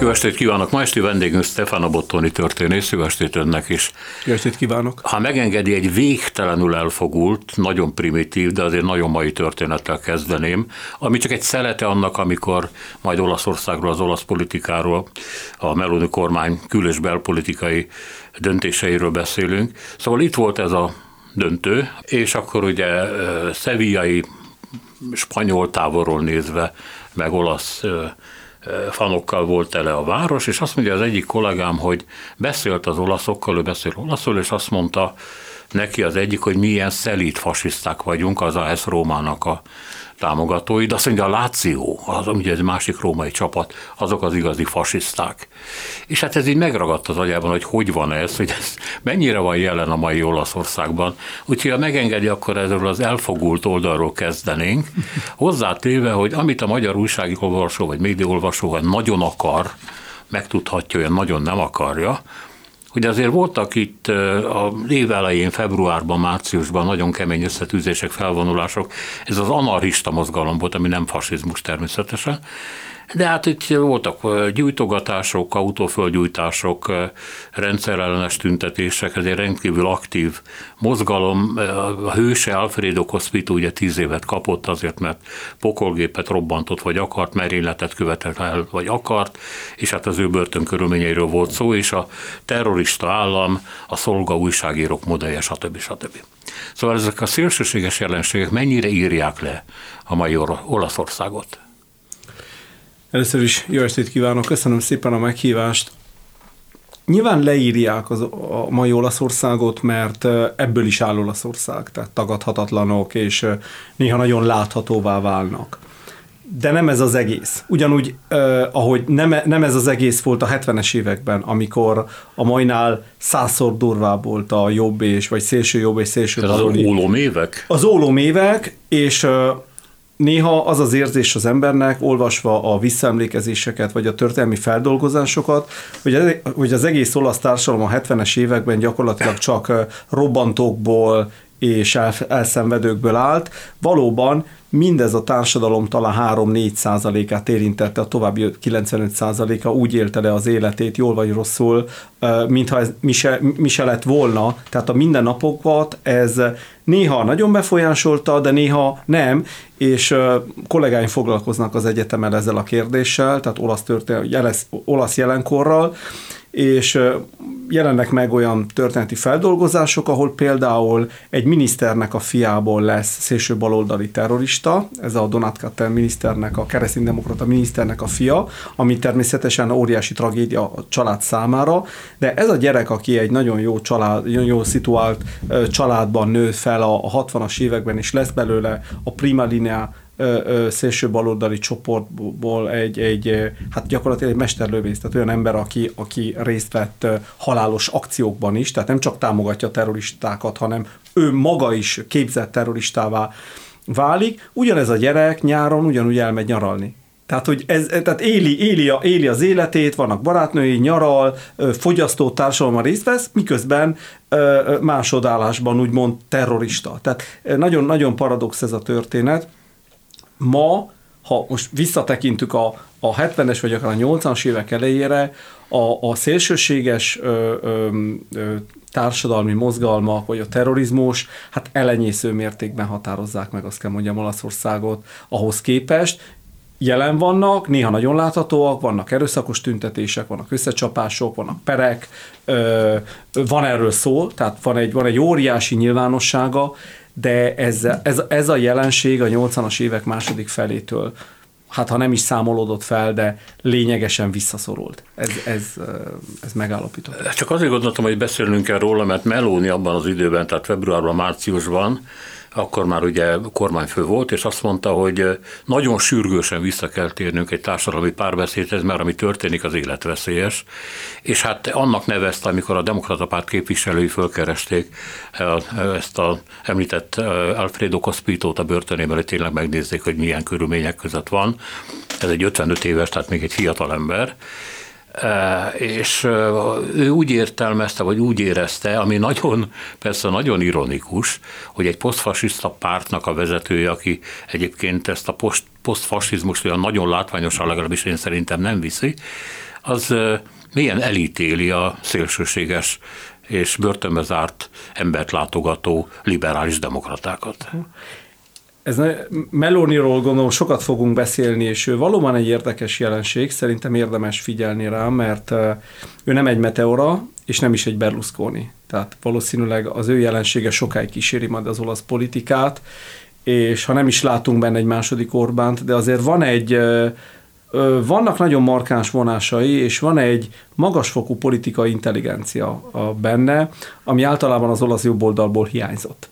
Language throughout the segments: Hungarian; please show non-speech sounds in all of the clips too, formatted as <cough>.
Jó estét kívánok! Ma esti vendégünk Stefano Bottoni történész, jó estét önnek is. Jó estét kívánok! Ha megengedi, egy végtelenül elfogult, nagyon primitív, de azért nagyon mai történettel kezdeném, ami csak egy szelete annak, amikor majd Olaszországról, az olasz politikáról, a Meloni kormány kül- és belpolitikai döntéseiről beszélünk. Szóval itt volt ez a döntő, és akkor ugye szevillai spanyol távolról nézve, meg olasz fanokkal volt tele a város, és azt mondja az egyik kollégám, hogy beszélt az olaszokkal, ő beszél olaszul, és azt mondta neki az egyik, hogy milyen szelít fasiszták vagyunk, az AS Rómának a támogatói, de azt mondja, a Láció, az ugye egy másik római csapat, azok az igazi fasiszták. És hát ez így megragadt az agyában, hogy hogy van ez, hogy ez mennyire van jelen a mai Olaszországban. Úgyhogy ha megengedi, akkor ezzel az elfogult oldalról kezdenénk, hozzátéve, hogy amit a magyar újságolvasó vagy médiaolvasó nagyon akar, megtudhatja, olyan nagyon nem akarja, hogy azért voltak itt a év elején, februárban, márciusban nagyon kemény összetűzések, felvonulások. Ez az anarchista mozgalom volt, ami nem fasizmus természetesen, de hát itt voltak gyújtogatások, autóföldgyújtások, rendszerellenes tüntetések, ez egy rendkívül aktív mozgalom. A hőse Alfredo Cospito ugye tíz évet kapott azért, mert pokolgépet robbantott, vagy akart, merényletet követett el, vagy akart, és hát az ő börtönkörülményeiről volt szó, és a terrorista állam, a szolga újságírók modellje, stb. stb. Szóval ezek a szélsőséges jelenségek mennyire írják le a mai Olaszországot? Először is jó estét kívánok, köszönöm szépen a meghívást. Nyilván leírják az, a mai Olaszországot, mert ebből is áll Olaszország, tehát tagadhatatlanok, és néha nagyon láthatóvá válnak. De nem ez az egész. Ugyanúgy, eh, ahogy nem, nem ez az egész volt a 70-es években, amikor a mainál százszor durvább volt a jobb és, vagy szélső jobb és szélső Ez az ólom évek? Az ólom évek, és Néha az az érzés az embernek, olvasva a visszaemlékezéseket, vagy a történelmi feldolgozásokat, hogy, az egész olasz társadalom a 70-es években gyakorlatilag csak robbantókból és elszenvedőkből állt. Valóban mindez a társadalom talán 3-4 százalékát érintette, a további 95 százaléka úgy élte le az életét, jól vagy rosszul, mintha ez mi se, mi se lett volna. Tehát a mindennapokat ez néha nagyon befolyásolta, de néha nem, és kollégáim foglalkoznak az egyetemen ezzel a kérdéssel, tehát olasz, történet, olasz jelenkorral, és jelennek meg olyan történeti feldolgozások, ahol például egy miniszternek a fiából lesz szélső baloldali terrorista, ez a Donat Katten miniszternek, a kereszténydemokrata miniszternek a fia, ami természetesen óriási tragédia a család számára, de ez a gyerek, aki egy nagyon jó család, nagyon jó szituált családban nő fel a 60-as években, és lesz belőle a prima linea szélső baloldali csoportból egy, egy, hát gyakorlatilag egy mesterlövész, tehát olyan ember, aki, aki részt vett halálos akciókban is, tehát nem csak támogatja terroristákat, hanem ő maga is képzett terroristává válik. Ugyanez a gyerek nyáron ugyanúgy elmegy nyaralni. Tehát, hogy ez, tehát éli, éli, a, éli az életét, vannak barátnői, nyaral, fogyasztó társadalommal részt vesz, miközben másodállásban úgymond terrorista. Tehát nagyon-nagyon paradox ez a történet ma, ha most visszatekintünk a, a 70-es vagy akár a 80-as évek elejére, a, a szélsőséges ö, ö, ö, társadalmi mozgalmak, vagy a terrorizmus, hát elenyésző mértékben határozzák meg, azt kell mondjam, Olaszországot ahhoz képest. Jelen vannak, néha nagyon láthatóak, vannak erőszakos tüntetések, vannak összecsapások, vannak perek, ö, van erről szó, tehát van egy, van egy óriási nyilvánossága, de ez, ez, ez a jelenség a 80-as évek második felétől hát ha nem is számolódott fel, de lényegesen visszaszorult. Ez, ez, ez megállapított. Csak azért gondoltam, hogy beszélnünk kell róla, mert Melóni abban az időben, tehát februárban, márciusban akkor már ugye kormányfő volt, és azt mondta, hogy nagyon sürgősen vissza kell térnünk egy társadalmi párbeszédhez, mert ami történik, az életveszélyes. És hát annak nevezte, amikor a Demokrata Párt képviselői fölkeresték ezt a említett Alfredo Cospito-t a börtönében, hogy tényleg megnézzék, hogy milyen körülmények között van. Ez egy 55 éves, tehát még egy fiatal ember és ő úgy értelmezte, vagy úgy érezte, ami nagyon, persze nagyon ironikus, hogy egy posztfasiszta pártnak a vezetője, aki egyébként ezt a post, posztfasizmust olyan nagyon látványosan legalábbis én szerintem nem viszi, az milyen elítéli a szélsőséges és börtönbe zárt embert látogató liberális demokratákat. Ez Meloniról gondolom sokat fogunk beszélni, és ő valóban egy érdekes jelenség, szerintem érdemes figyelni rá, mert ő nem egy meteora, és nem is egy Berlusconi. Tehát valószínűleg az ő jelensége sokáig kíséri majd az olasz politikát, és ha nem is látunk benne egy második Orbánt, de azért van egy, vannak nagyon markáns vonásai, és van egy magasfokú politikai intelligencia benne, ami általában az olasz jobboldalból hiányzott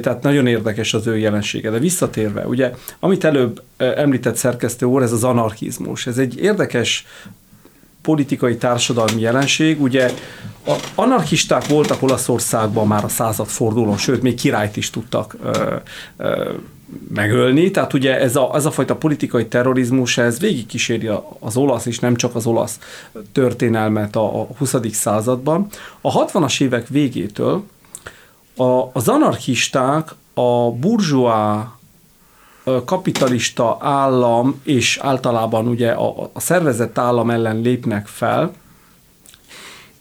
tehát nagyon érdekes az ő jelensége. De visszatérve, ugye, amit előbb említett szerkesztő úr, ez az anarchizmus. Ez egy érdekes politikai társadalmi jelenség. Ugye a anarchisták voltak Olaszországban már a századfordulón, sőt, még királyt is tudtak ö, ö, megölni, tehát ugye ez a, ez a fajta politikai terrorizmus, ez végigkíséri az olasz, és nem csak az olasz történelmet a, a 20. században. A 60-as évek végétől a, az anarchisták a burzsóá kapitalista állam és általában ugye a, a szervezett állam ellen lépnek fel,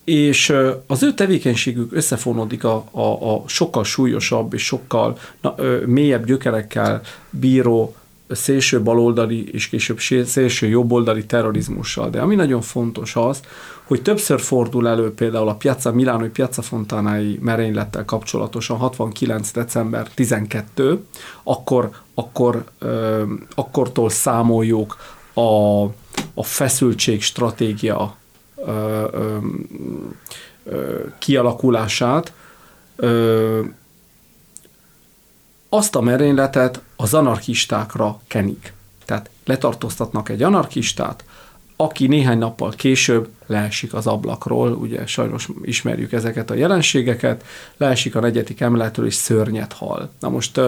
és az ő tevékenységük összefonódik a, a, a sokkal súlyosabb és sokkal na, ö, mélyebb gyökerekkel bíró szélső baloldali és később szélső jobboldali terrorizmussal. De ami nagyon fontos az, hogy többször fordul elő például a Piazza Milánoi Piazza Fontanái merénylettel kapcsolatosan 69. december 12, akkor, akkor ö, akkortól számoljuk a, a feszültség stratégia ö, ö, kialakulását, ö, azt a merényletet az anarchistákra kenik. Tehát letartóztatnak egy anarchistát, aki néhány nappal később leesik az ablakról, ugye sajnos ismerjük ezeket a jelenségeket, leesik a negyedik emeletről és szörnyet hal. Na most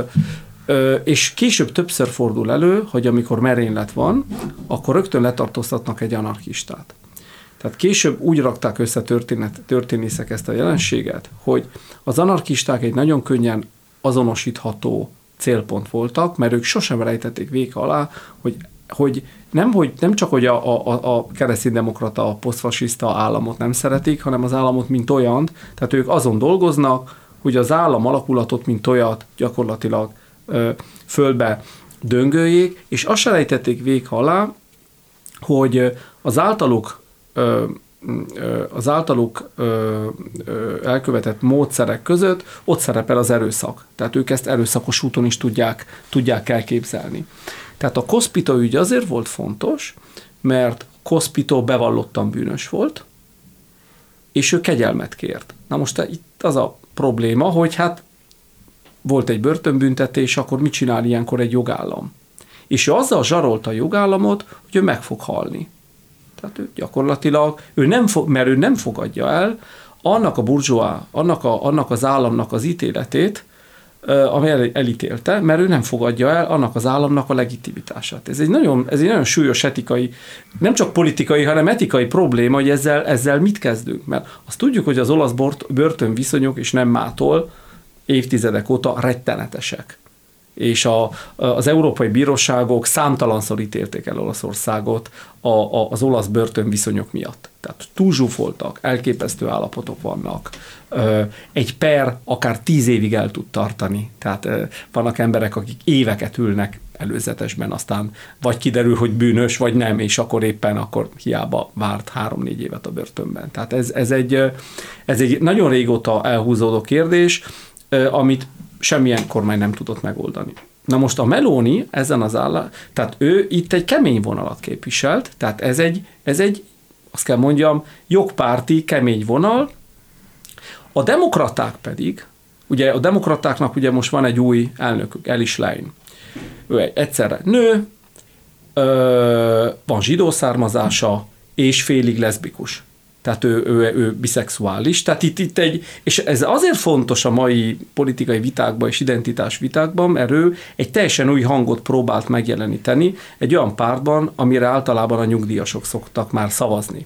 és később többször fordul elő, hogy amikor merénylet van, akkor rögtön letartóztatnak egy anarchistát. Tehát később úgy rakták össze történet, történészek ezt a jelenséget, hogy az anarchisták egy nagyon könnyen azonosítható célpont voltak, mert ők sosem rejtették véka alá, hogy hogy nem, hogy nem csak, hogy a, a, a kereszténydemokrata, a posztfasiszta államot nem szeretik, hanem az államot, mint olyan, tehát ők azon dolgoznak, hogy az állam alakulatot, mint olyat gyakorlatilag ö, földbe döngöljék, és azt se rejtették véka alá, hogy az általuk ö, az általuk elkövetett módszerek között ott szerepel az erőszak. Tehát ők ezt erőszakos úton is tudják, tudják elképzelni. Tehát a Kospito ügy azért volt fontos, mert Kospito bevallottan bűnös volt, és ő kegyelmet kért. Na most itt az a probléma, hogy hát volt egy börtönbüntetés, akkor mit csinál ilyenkor egy jogállam? És ő azzal zsarolta a jogállamot, hogy ő meg fog halni. Tehát ő gyakorlatilag, ő nem fog, mert ő nem fogadja el annak a burzsóá, annak, a, annak az államnak az ítéletét, ami el, elítélte, mert ő nem fogadja el annak az államnak a legitimitását. Ez egy nagyon, ez egy nagyon súlyos etikai, nem csak politikai, hanem etikai probléma, hogy ezzel, ezzel mit kezdünk. Mert azt tudjuk, hogy az olasz börtönviszonyok, és nem mától évtizedek óta rettenetesek és a, az európai bíróságok számtalanszor ítélték el Olaszországot a, a, az olasz börtönviszonyok miatt. Tehát túlzsúfoltak, elképesztő állapotok vannak. Egy per akár tíz évig el tud tartani. Tehát vannak emberek, akik éveket ülnek előzetesben, aztán vagy kiderül, hogy bűnös, vagy nem, és akkor éppen akkor hiába várt három-négy évet a börtönben. Tehát ez, ez, egy, ez egy nagyon régóta elhúzódó kérdés, amit semmilyen kormány nem tudott megoldani. Na most a Meloni ezen az áll, tehát ő itt egy kemény vonalat képviselt, tehát ez egy, ez egy azt kell mondjam, jogpárti kemény vonal, a demokraták pedig Ugye a demokratáknak ugye most van egy új elnökük, Elis Lein. Ő egy egyszerre nő, ö, van zsidó származása, és félig leszbikus. Tehát ő, ő, ő biszexuális. Tehát itt, itt egy, és ez azért fontos a mai politikai vitákban és identitás vitákban, mert ő egy teljesen új hangot próbált megjeleníteni egy olyan pártban, amire általában a nyugdíjasok szoktak már szavazni.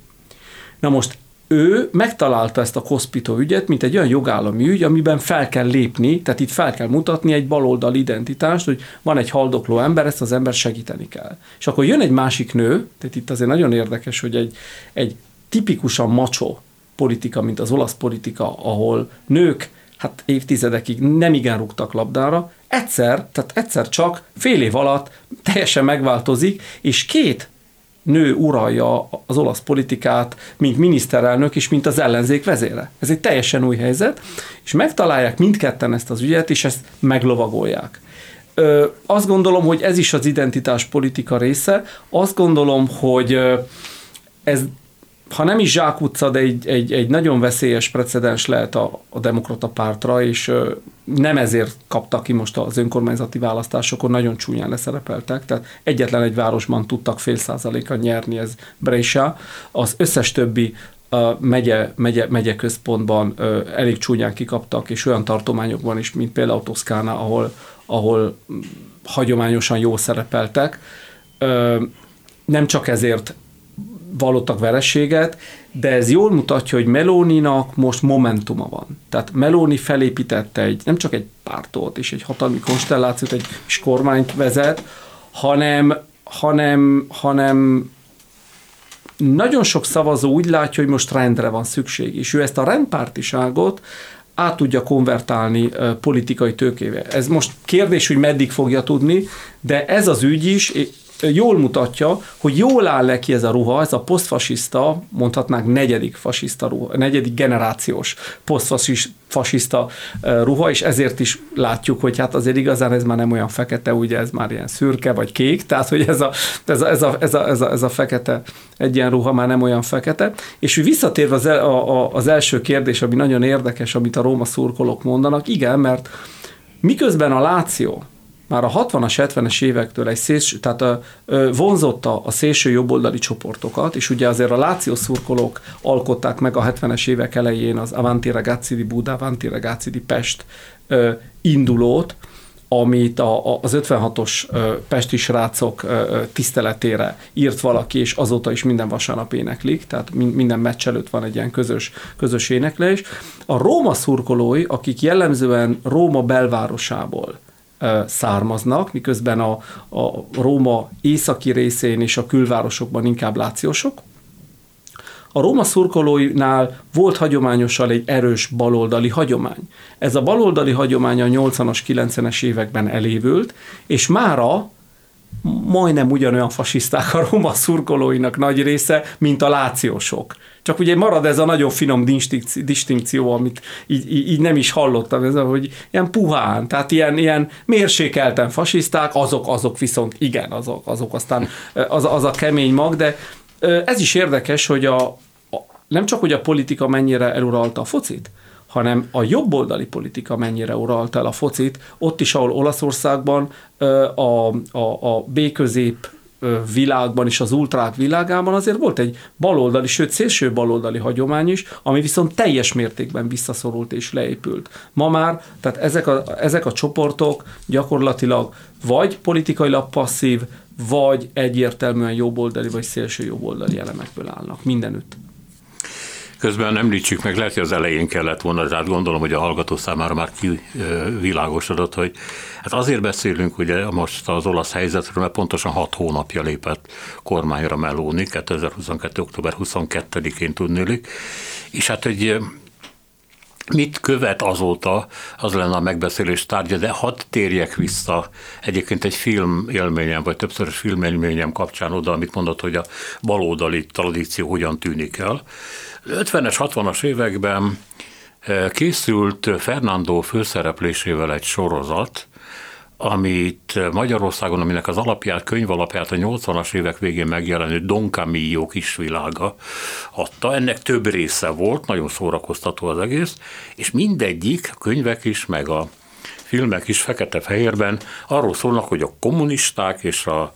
Na most ő megtalálta ezt a Koszpito ügyet, mint egy olyan jogállami ügy, amiben fel kell lépni, tehát itt fel kell mutatni egy baloldal identitást, hogy van egy haldokló ember, ezt az ember segíteni kell. És akkor jön egy másik nő, tehát itt azért nagyon érdekes, hogy egy, egy tipikusan macsó politika, mint az olasz politika, ahol nők hát évtizedekig nem igen rúgtak labdára, egyszer, tehát egyszer csak fél év alatt teljesen megváltozik, és két nő uralja az olasz politikát, mint miniszterelnök és mint az ellenzék vezére. Ez egy teljesen új helyzet, és megtalálják mindketten ezt az ügyet, és ezt meglovagolják. Ö, azt gondolom, hogy ez is az identitás politika része. Azt gondolom, hogy ez ha nem is zsákutca, de egy, egy, egy nagyon veszélyes precedens lehet a, a demokrata pártra, és nem ezért kaptak ki most az önkormányzati választásokon, nagyon csúnyán leszerepeltek, tehát egyetlen egy városban tudtak fél százaléka nyerni, ez Brescia, az összes többi a megye, megye, megye központban ö, elég csúnyán kikaptak, és olyan tartományokban is, mint például Toszkána, ahol, ahol hagyományosan jól szerepeltek. Ö, nem csak ezért vallottak verességet, de ez jól mutatja, hogy Melóninak most momentuma van. Tehát Meloni felépítette egy, nem csak egy pártot és egy hatalmi konstellációt, egy is kormányt vezet, hanem, hanem, hanem nagyon sok szavazó úgy látja, hogy most rendre van szükség, és ő ezt a rendpártiságot át tudja konvertálni politikai tőkével. Ez most kérdés, hogy meddig fogja tudni, de ez az ügy is, jól mutatja, hogy jól áll neki ez a ruha, ez a posztfasiszta, mondhatnánk negyedik fasiszta ruha, negyedik generációs posztfasiszta ruha, és ezért is látjuk, hogy hát azért igazán ez már nem olyan fekete, ugye ez már ilyen szürke vagy kék, tehát hogy ez a, ez a, ez a, ez a, ez a, ez a fekete egyenruha már nem olyan fekete. És visszatérve az, el, a, a, az első kérdés, ami nagyon érdekes, amit a Róma szurkolók mondanak, igen, mert miközben a Láció már a 60-as, 70-es évektől egy szélső, tehát a, vonzotta a szélső jobboldali csoportokat, és ugye azért a Láció szurkolók alkották meg a 70-es évek elején az Avanti Ragazzi di Buda, Avanti Ragazzi di Pest ö, indulót, amit a, a, az 56-os ö, pesti srácok ö, tiszteletére írt valaki, és azóta is minden vasárnap éneklik, tehát minden meccs előtt van egy ilyen közös, közös éneklés. A Róma szurkolói, akik jellemzően Róma belvárosából származnak, miközben a, a Róma északi részén és a külvárosokban inkább lációsok. A Róma szurkolóinál volt hagyományosan egy erős baloldali hagyomány. Ez a baloldali hagyomány a 80-as, 90-es években elévült, és mára majdnem ugyanolyan fasiszták a Róma szurkolóinak nagy része, mint a lációsok. Csak ugye marad ez a nagyon finom distinkció, amit így, így nem is hallottam, ez hogy ilyen puhán, tehát ilyen, ilyen mérsékelten fasiszták, azok, azok viszont igen, azok, azok aztán az, az a kemény mag, de ez is érdekes, hogy a, a, nem csak, hogy a politika mennyire eluralta a focit, hanem a jobboldali politika mennyire uralta el a focit, ott is, ahol Olaszországban a, a, a B-közép világban és az ultrák világában azért volt egy baloldali, sőt szélső baloldali hagyomány is, ami viszont teljes mértékben visszaszorult és leépült. Ma már, tehát ezek a, ezek a csoportok gyakorlatilag vagy politikailag passzív, vagy egyértelműen jobboldali vagy szélső jobboldali elemekből állnak mindenütt. Közben említsük meg, lehet, hogy az elején kellett volna, tehát gondolom, hogy a hallgató számára már kivilágosodott, hogy hát azért beszélünk ugye most az olasz helyzetről, mert pontosan hat hónapja lépett kormányra Meloni, 2022. október 22-én tudnélik, és hát egy Mit követ azóta, az lenne a megbeszélés tárgya, de hadd térjek vissza egyébként egy film élményem, vagy többszörös film élményem kapcsán oda, amit mondott, hogy a baloldali tradíció hogyan tűnik el. 50-es, 60-as években eh, készült Fernando főszereplésével egy sorozat, amit Magyarországon, aminek az alapját, könyv alapját a 80-as évek végén megjelenő Don Camillo kisvilága adta. Ennek több része volt, nagyon szórakoztató az egész, és mindegyik, a könyvek is, meg a filmek is fekete-fehérben arról szólnak, hogy a kommunisták és, a,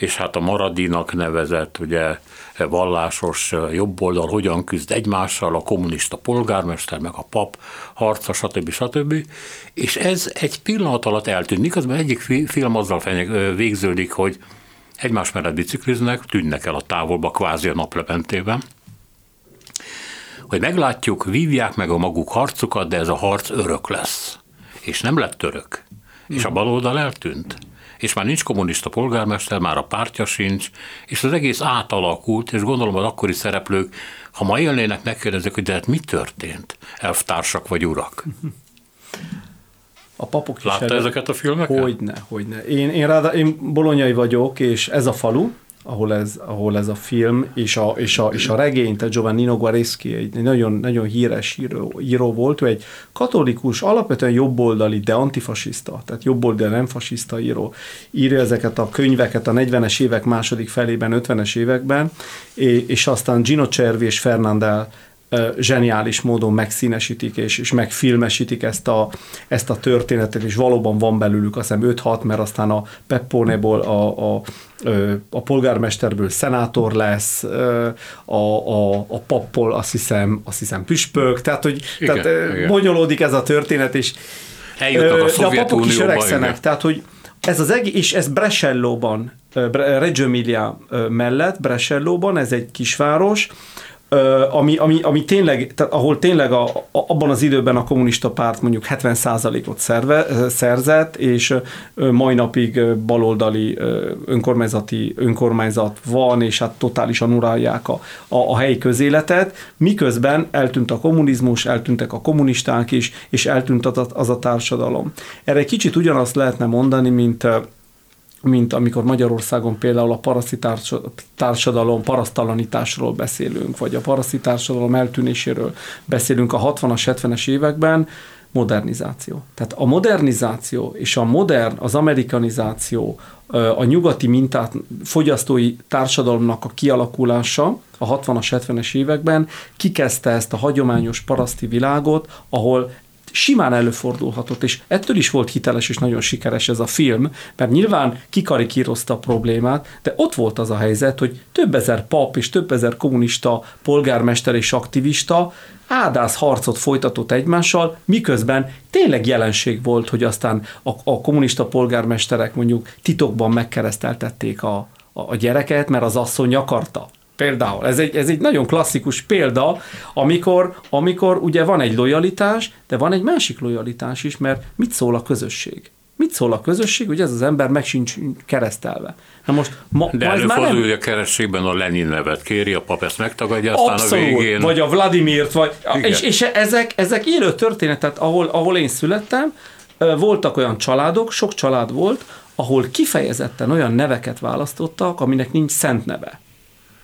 és hát a maradinak nevezett ugye vallásos jobboldal hogyan küzd egymással, a kommunista polgármester, meg a pap harca, stb. stb. És ez egy pillanat alatt eltűnt. Miközben egyik film azzal végződik, hogy egymás mellett bicikliznek, tűnnek el a távolba, kvázi a naplementében, hogy meglátjuk, vívják meg a maguk harcukat, de ez a harc örök lesz. És nem lett török. És a baloldal eltűnt és már nincs kommunista polgármester, már a pártja sincs, és az egész átalakult, és gondolom az akkori szereplők, ha ma élnének, megkérdezik, hogy de hát mi történt, elvtársak vagy urak. A papok is Látta ezeket a filmeket? Hogyne, hogyne. Én, én, ráda, én bolonyai vagyok, és ez a falu, ahol ez, ahol ez a film, és a, és a, és a regény, tehát Giovannino Guareschi egy nagyon, nagyon híres író, író volt, ő egy katolikus, alapvetően jobboldali, de antifasiszta, tehát jobboldali, nem fasiszta író. Írja ezeket a könyveket a 40-es évek második felében, 50-es években, és aztán Gino Cervi és Fernandel zseniális módon megszínesítik és, és megfilmesítik ezt a, ezt a történetet, és valóban van belőlük azt hiszem 5-6, mert aztán a Pepponeból a, a, a polgármesterből szenátor lesz, a, a, a pappol azt hiszem, azt hiszem püspök, tehát hogy igen, tehát, igen. bonyolódik ez a történet, és Eljutnak a de a papok is öregszenek, tehát hogy ez az egész, és ez Bresellóban, Reggio Emilia mellett, Bresellóban, ez egy kisváros, ami, ami, ami tényleg, tehát ahol tényleg a, a, abban az időben a kommunista párt mondjuk 70%-ot szerve, szerzett, és mai napig baloldali önkormányzati önkormányzat van, és hát totálisan uralják a, a, a helyi közéletet, miközben eltűnt a kommunizmus, eltűntek a kommunisták is, és eltűnt az a, az a társadalom. Erre kicsit ugyanazt lehetne mondani, mint mint amikor Magyarországon például a paraszti társadalom parasztalanításról beszélünk, vagy a paraszti társadalom eltűnéséről beszélünk a 60-as, 70-es években, modernizáció. Tehát a modernizáció és a modern, az amerikanizáció, a nyugati mintát fogyasztói társadalomnak a kialakulása a 60-as, 70-es években kikezdte ezt a hagyományos paraszti világot, ahol simán előfordulhatott, és ettől is volt hiteles és nagyon sikeres ez a film, mert nyilván kikarikírozta a problémát, de ott volt az a helyzet, hogy több ezer pap és több ezer kommunista polgármester és aktivista ádász harcot folytatott egymással, miközben tényleg jelenség volt, hogy aztán a, a kommunista polgármesterek mondjuk titokban megkereszteltették a, a, a gyereket, mert az asszony akarta. Például, ez egy, ez egy nagyon klasszikus példa, amikor, amikor ugye van egy lojalitás, de van egy másik lojalitás is, mert mit szól a közösség? Mit szól a közösség, hogy ez az ember meg sincs keresztelve? Na most, ma, De ma előfordul, hogy a kerességben a Lenin nevet kéri, a pap ezt megtagadja, aztán Abszolút, a végén... vagy a Vladimirt, vagy, és, és ezek, ezek élő történetet, ahol, ahol én születtem, voltak olyan családok, sok család volt, ahol kifejezetten olyan neveket választottak, aminek nincs szent neve.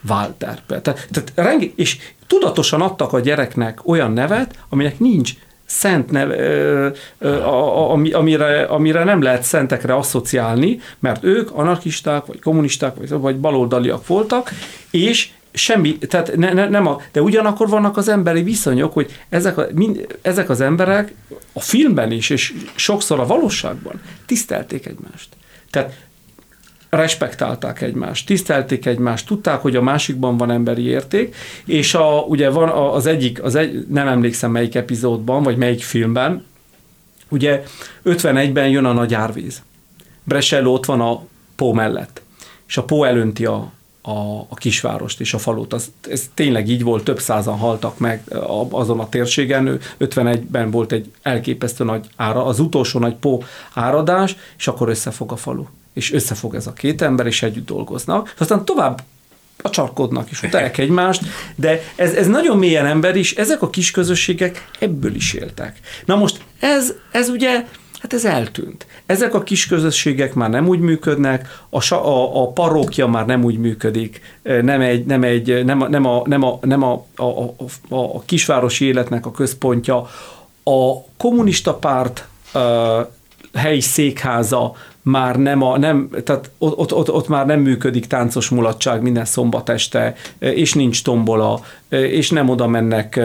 Walter. Tehát, tehát rengi, és tudatosan adtak a gyereknek olyan nevet, aminek nincs szent neve, a, ami, amire, amire nem lehet szentekre asszociálni, mert ők anarchisták, vagy kommunisták, vagy, vagy baloldaliak voltak, és semmi, tehát ne, ne, nem a, de ugyanakkor vannak az emberi viszonyok, hogy ezek, a, mind, ezek az emberek a filmben is, és sokszor a valóságban tisztelték egymást. Tehát respektálták egymást, tisztelték egymást, tudták, hogy a másikban van emberi érték, és a, ugye van az egyik, az egy, nem emlékszem melyik epizódban, vagy melyik filmben, ugye 51-ben jön a nagy árvíz. Brescello ott van a Pó mellett, és a Pó elönti a, a, a kisvárost és a falut. Az, ez tényleg így volt, több százan haltak meg azon a térségen. 51-ben volt egy elképesztő nagy ára, az utolsó nagy pó áradás, és akkor összefog a falu és összefog ez a két ember, és együtt dolgoznak, és aztán tovább a csarkodnak, és utálják <laughs> egymást, de ez, ez nagyon mélyen ember is, ezek a kis közösségek ebből is éltek. Na most ez, ez ugye, hát ez eltűnt. Ezek a kis közösségek már nem úgy működnek, a, a, a parókja már nem úgy működik, nem, egy, nem, egy, nem, a, nem, a, nem, a, nem a, a, a, a kisvárosi életnek a központja. A kommunista párt helyi székháza már nem, a, nem tehát ott, ott, ott, ott már nem működik táncos mulatság minden szombat este, és nincs tombola, és nem oda mennek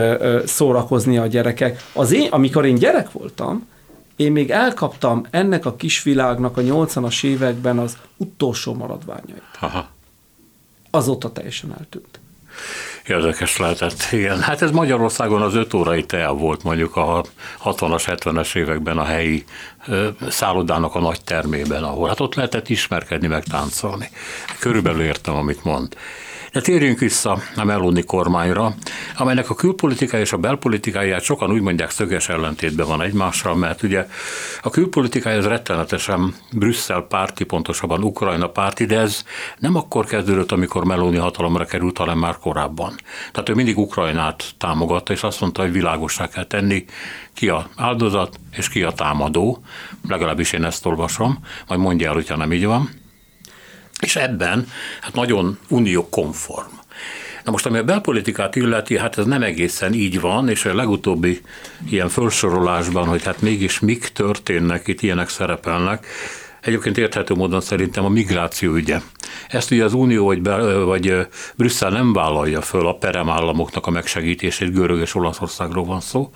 szórakozni a gyerekek. Az én, amikor én gyerek voltam, én még elkaptam ennek a kisvilágnak a 80-as években az utolsó maradványait. Aha. Azóta teljesen eltűnt. Érdekes lehetett, igen. Hát ez Magyarországon az öt órai tea volt mondjuk a 60-as, 70-es években a helyi szállodának a nagy termében, ahol hát ott lehetett ismerkedni, meg táncolni. Körülbelül értem, amit mond. De térjünk vissza a Meloni kormányra, amelynek a külpolitikája és a belpolitikáját sokan úgy mondják szöges ellentétben van egymásra, mert ugye a külpolitikája az rettenetesen Brüsszel párti, pontosabban Ukrajna párti, de ez nem akkor kezdődött, amikor Meloni hatalomra került, hanem már korábban. Tehát ő mindig Ukrajnát támogatta, és azt mondta, hogy világosá kell tenni, ki a áldozat és ki a támadó, legalábbis én ezt olvasom, majd mondja el, hogyha nem így van. És ebben hát nagyon uniókonform. Na most, ami a belpolitikát illeti, hát ez nem egészen így van, és a legutóbbi ilyen felsorolásban, hogy hát mégis mik történnek, itt ilyenek szerepelnek, Egyébként érthető módon szerintem a migráció ügye. Ezt ugye az Unió vagy, be, vagy Brüsszel nem vállalja föl a perem a megsegítését, Görög és Olaszországról van szó.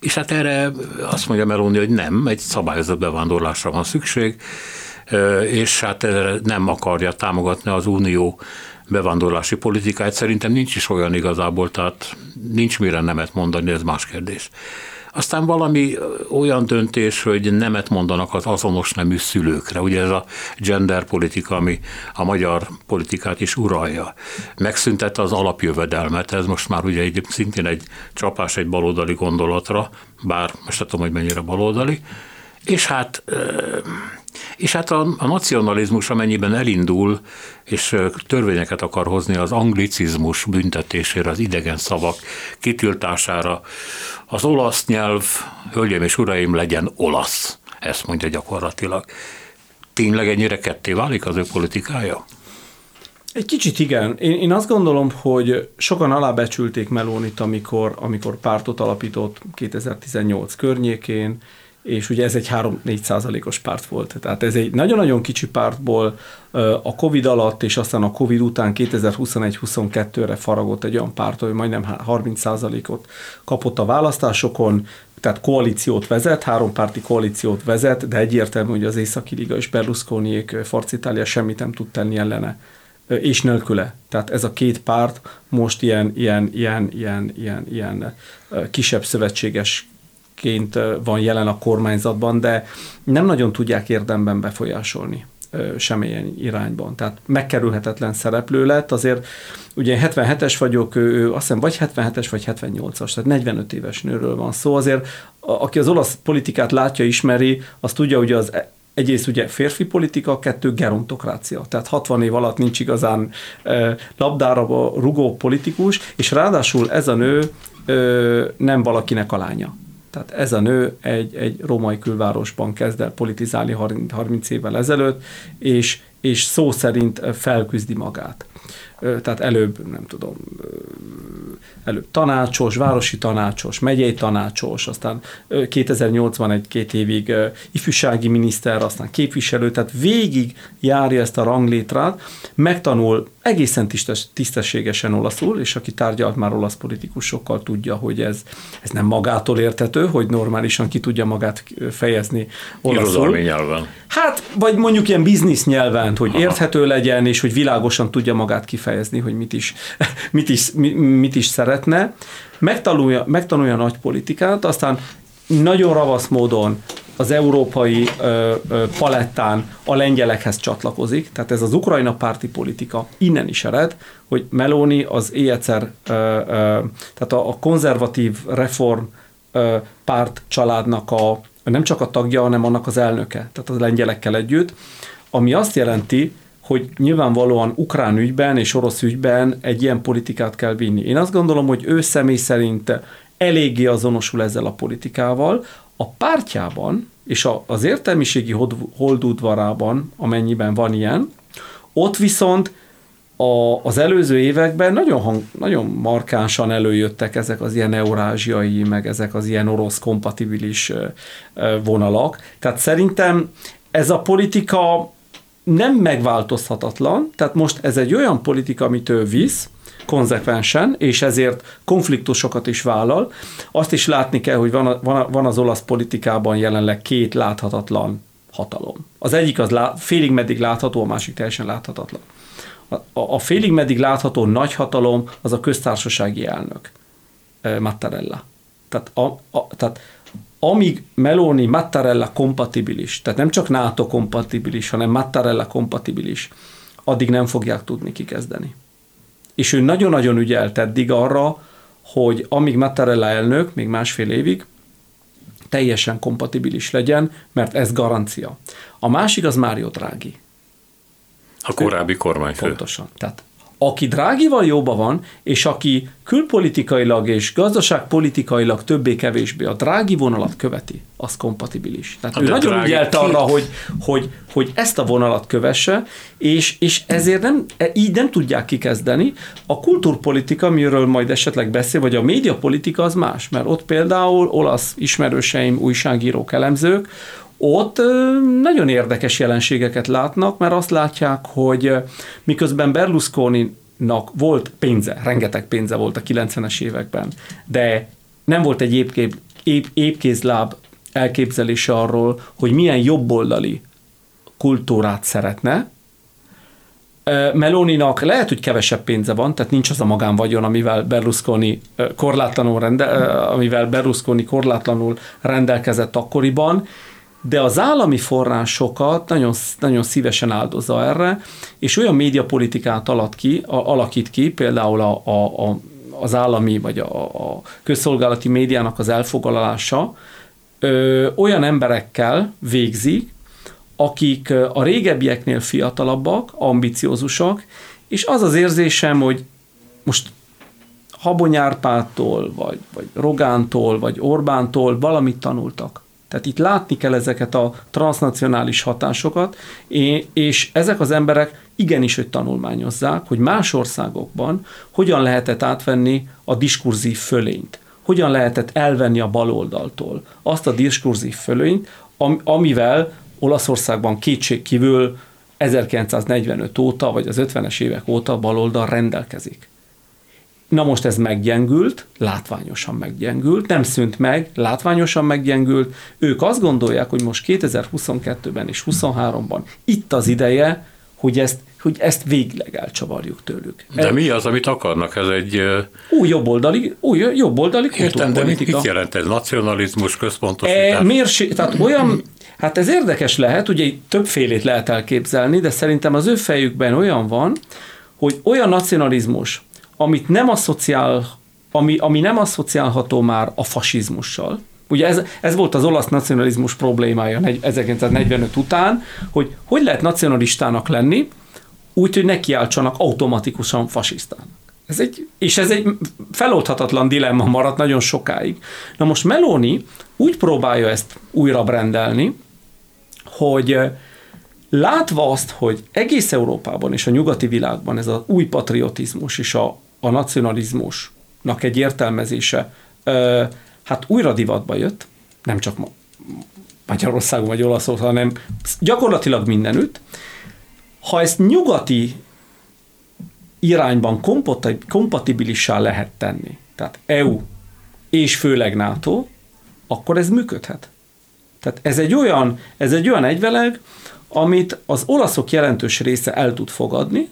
És hát erre azt mondja Meloni, hogy nem, egy szabályozott bevándorlásra van szükség, és hát nem akarja támogatni az Unió bevándorlási politikáját. Szerintem nincs is olyan igazából, tehát nincs mire nemet mondani, ez más kérdés. Aztán valami olyan döntés, hogy nemet mondanak az azonos nemű szülőkre. Ugye ez a gender politika, ami a magyar politikát is uralja. Megszüntette az alapjövedelmet, ez most már ugye egy, szintén egy csapás egy baloldali gondolatra, bár most tudom, hogy mennyire baloldali, és hát és hát a, a nacionalizmus, amennyiben elindul, és törvényeket akar hozni az anglicizmus büntetésére, az idegen szavak kitiltására, az olasz nyelv, hölgyeim és uraim, legyen olasz. Ezt mondja gyakorlatilag. Tényleg ennyire ketté válik az ő politikája? Egy kicsit igen. Én, én azt gondolom, hogy sokan alábecsülték Melónit, amikor, amikor pártot alapított 2018 környékén, és ugye ez egy 3-4 százalékos párt volt. Tehát ez egy nagyon-nagyon kicsi pártból a Covid alatt, és aztán a Covid után 2021-22-re faragott egy olyan párt, hogy majdnem 30 százalékot kapott a választásokon, tehát koalíciót vezet, hárompárti koalíciót vezet, de egyértelmű, hogy az Északi Liga és Berlusconiék Farc Itália semmit nem tud tenni ellene és nélküle. Tehát ez a két párt most ilyen, ilyen, ilyen, ilyen, ilyen, ilyen kisebb szövetséges ként van jelen a kormányzatban, de nem nagyon tudják érdemben befolyásolni semmilyen irányban. Tehát megkerülhetetlen szereplő lett, azért ugye 77-es vagyok, ő azt hiszem vagy 77-es, vagy 78-as, tehát 45 éves nőről van szó, azért aki az olasz politikát látja, ismeri, az tudja, hogy az egyrészt ugye férfi politika, kettő gerontokrácia. Tehát 60 év alatt nincs igazán labdára rugó politikus, és ráadásul ez a nő nem valakinek a lánya. Tehát ez a nő egy, egy római külvárosban kezd el politizálni 30 évvel ezelőtt, és, és szó szerint felküzdi magát. Tehát előbb, nem tudom, előbb tanácsos, városi tanácsos, megyei tanácsos, aztán 2008-ban egy-két évig ifjúsági miniszter, aztán képviselő, tehát végig járja ezt a ranglétrát, megtanul egészen tisztes, tisztességesen olaszul, és aki tárgyalt már olasz politikusokkal tudja, hogy ez, ez nem magától értető, hogy normálisan ki tudja magát fejezni olaszul. nyelven. Hát, vagy mondjuk ilyen biznisz nyelven, hogy Aha. érthető legyen, és hogy világosan tudja magát kifejezni, hogy mit is, <laughs> mit is, mit is szeretne. Megtanulja, megtanulja nagy politikát, aztán nagyon ravasz módon az európai ö, ö, palettán a lengyelekhez csatlakozik, tehát ez az ukrajna párti politika innen is ered, hogy Meloni az ö, tehát a, a konzervatív reform ö, párt családnak a nem csak a tagja, hanem annak az elnöke, tehát az lengyelekkel együtt, ami azt jelenti, hogy nyilvánvalóan ukrán ügyben és orosz ügyben egy ilyen politikát kell vinni. Én azt gondolom, hogy ő személy szerint eléggé azonosul ezzel a politikával, a pártjában és az értelmiségi holdudvarában, amennyiben van ilyen, ott viszont a, az előző években nagyon, hang, nagyon markánsan előjöttek ezek az ilyen eurázsiai, meg ezek az ilyen orosz kompatibilis vonalak. Tehát szerintem ez a politika nem megváltozhatatlan, tehát most ez egy olyan politika, amit ő visz, konzekvensen, és ezért konfliktusokat is vállal. Azt is látni kell, hogy van, van, van az olasz politikában jelenleg két láthatatlan hatalom. Az egyik az lá, félig meddig látható, a másik teljesen láthatatlan. A, a, a félig meddig látható nagy hatalom az a köztársasági elnök, Mattarella. Tehát, a, a, tehát amíg Meloni Mattarella kompatibilis, tehát nem csak NATO kompatibilis, hanem Mattarella kompatibilis, addig nem fogják tudni kikezdeni. És ő nagyon-nagyon ügyelt eddig arra, hogy amíg Mattarella elnök, még másfél évig, teljesen kompatibilis legyen, mert ez garancia. A másik az Mário Draghi. A korábbi kormányfő. Pontosan. Tehát aki Drágival jóba van, és aki külpolitikailag és gazdaságpolitikailag többé-kevésbé a Drági vonalat követi, az kompatibilis. Tehát hát ő nagyon ügyelt arra, hogy, hogy, hogy ezt a vonalat kövesse, és, és ezért nem, e, így nem tudják kikezdeni. A kultúrpolitika, amiről majd esetleg beszél, vagy a médiapolitika az más, mert ott például olasz ismerőseim, újságírók, elemzők, ott nagyon érdekes jelenségeket látnak, mert azt látják, hogy miközben Berlusconi volt pénze, rengeteg pénze volt a 90-es években, de nem volt egy épkép, ép, épkézláb elképzelése arról, hogy milyen jobboldali kultúrát szeretne. Meloninak lehet, hogy kevesebb pénze van, tehát nincs az a magánvagyon, amivel Berlusconi korlátlanul, rende, amivel Berlusconi korlátlanul rendelkezett akkoriban, de az állami forrásokat nagyon, nagyon szívesen áldozza erre, és olyan médiapolitikát alak ki, a, alakít ki, például a, a, a, az állami vagy a, a közszolgálati médiának az elfoglalása ö, olyan emberekkel végzik, akik a régebbieknél fiatalabbak, ambiciózusak, és az az érzésem, hogy most Habonyárpától, vagy, vagy Rogántól, vagy Orbántól valamit tanultak. Tehát itt látni kell ezeket a transnacionális hatásokat, és ezek az emberek igenis, hogy tanulmányozzák, hogy más országokban hogyan lehetett átvenni a diskurzív fölényt, hogyan lehetett elvenni a baloldaltól azt a diskurzív fölényt, amivel Olaszországban kétségkívül 1945 óta, vagy az 50-es évek óta baloldal rendelkezik. Na most ez meggyengült, látványosan meggyengült, nem szűnt meg, látványosan meggyengült. Ők azt gondolják, hogy most 2022-ben és 2023-ban itt az ideje, hogy ezt, hogy ezt végleg elcsavarjuk tőlük. De mi az, amit akarnak? Ez egy... Új jobboldali, új jobboldali Értem, de mit, mit jelent ez? Nacionalizmus, központosítás? E, mérsi, tehát olyan, hát ez érdekes lehet, ugye többfélét lehet elképzelni, de szerintem az ő fejükben olyan van, hogy olyan nacionalizmus, amit nem asszociál, ami, ami nem asszociálható már a fasizmussal. Ugye ez, ez volt az olasz nacionalizmus problémája 1945 után, hogy hogy lehet nacionalistának lenni, úgy, hogy nekiáltsanak automatikusan fasisztának. Ez egy, és ez egy feloldhatatlan dilemma maradt nagyon sokáig. Na most Meloni úgy próbálja ezt újra brendelni, hogy látva azt, hogy egész Európában és a nyugati világban ez az új patriotizmus és a, a nacionalizmusnak egy értelmezése hát újra divatba jött, nem csak Magyarországon vagy Olaszországon, hanem gyakorlatilag mindenütt. Ha ezt nyugati irányban kompatibilissá lehet tenni, tehát EU és főleg NATO, akkor ez működhet. Tehát ez egy olyan, ez egy olyan egyveleg, amit az olaszok jelentős része el tud fogadni,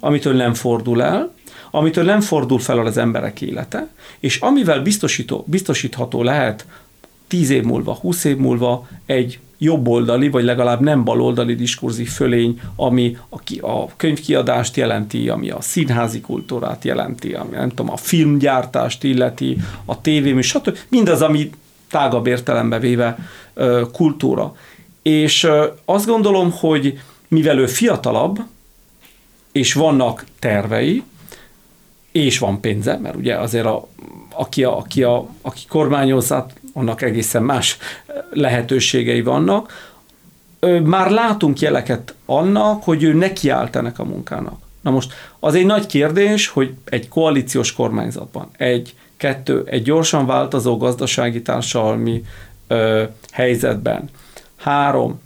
amitől nem fordul el, amitől nem fordul fel az emberek élete, és amivel biztosító, biztosítható lehet 10 év múlva, 20 év múlva egy jobboldali, vagy legalább nem baloldali diskurzív fölény, ami a, a könyvkiadást jelenti, ami a színházi kultúrát jelenti, ami nem tudom, a filmgyártást illeti, a tévém, stb. Mindaz, ami tágabb értelembe véve kultúra. És azt gondolom, hogy mivel ő fiatalabb, és vannak tervei, és van pénze, mert ugye azért a, aki, a, aki, a, aki kormányozza, annak egészen más lehetőségei vannak. Már látunk jeleket annak, hogy ő nekiállt ennek a munkának. Na most az egy nagy kérdés, hogy egy koalíciós kormányzatban, egy, kettő, egy gyorsan változó gazdasági társadalmi ö, helyzetben, három,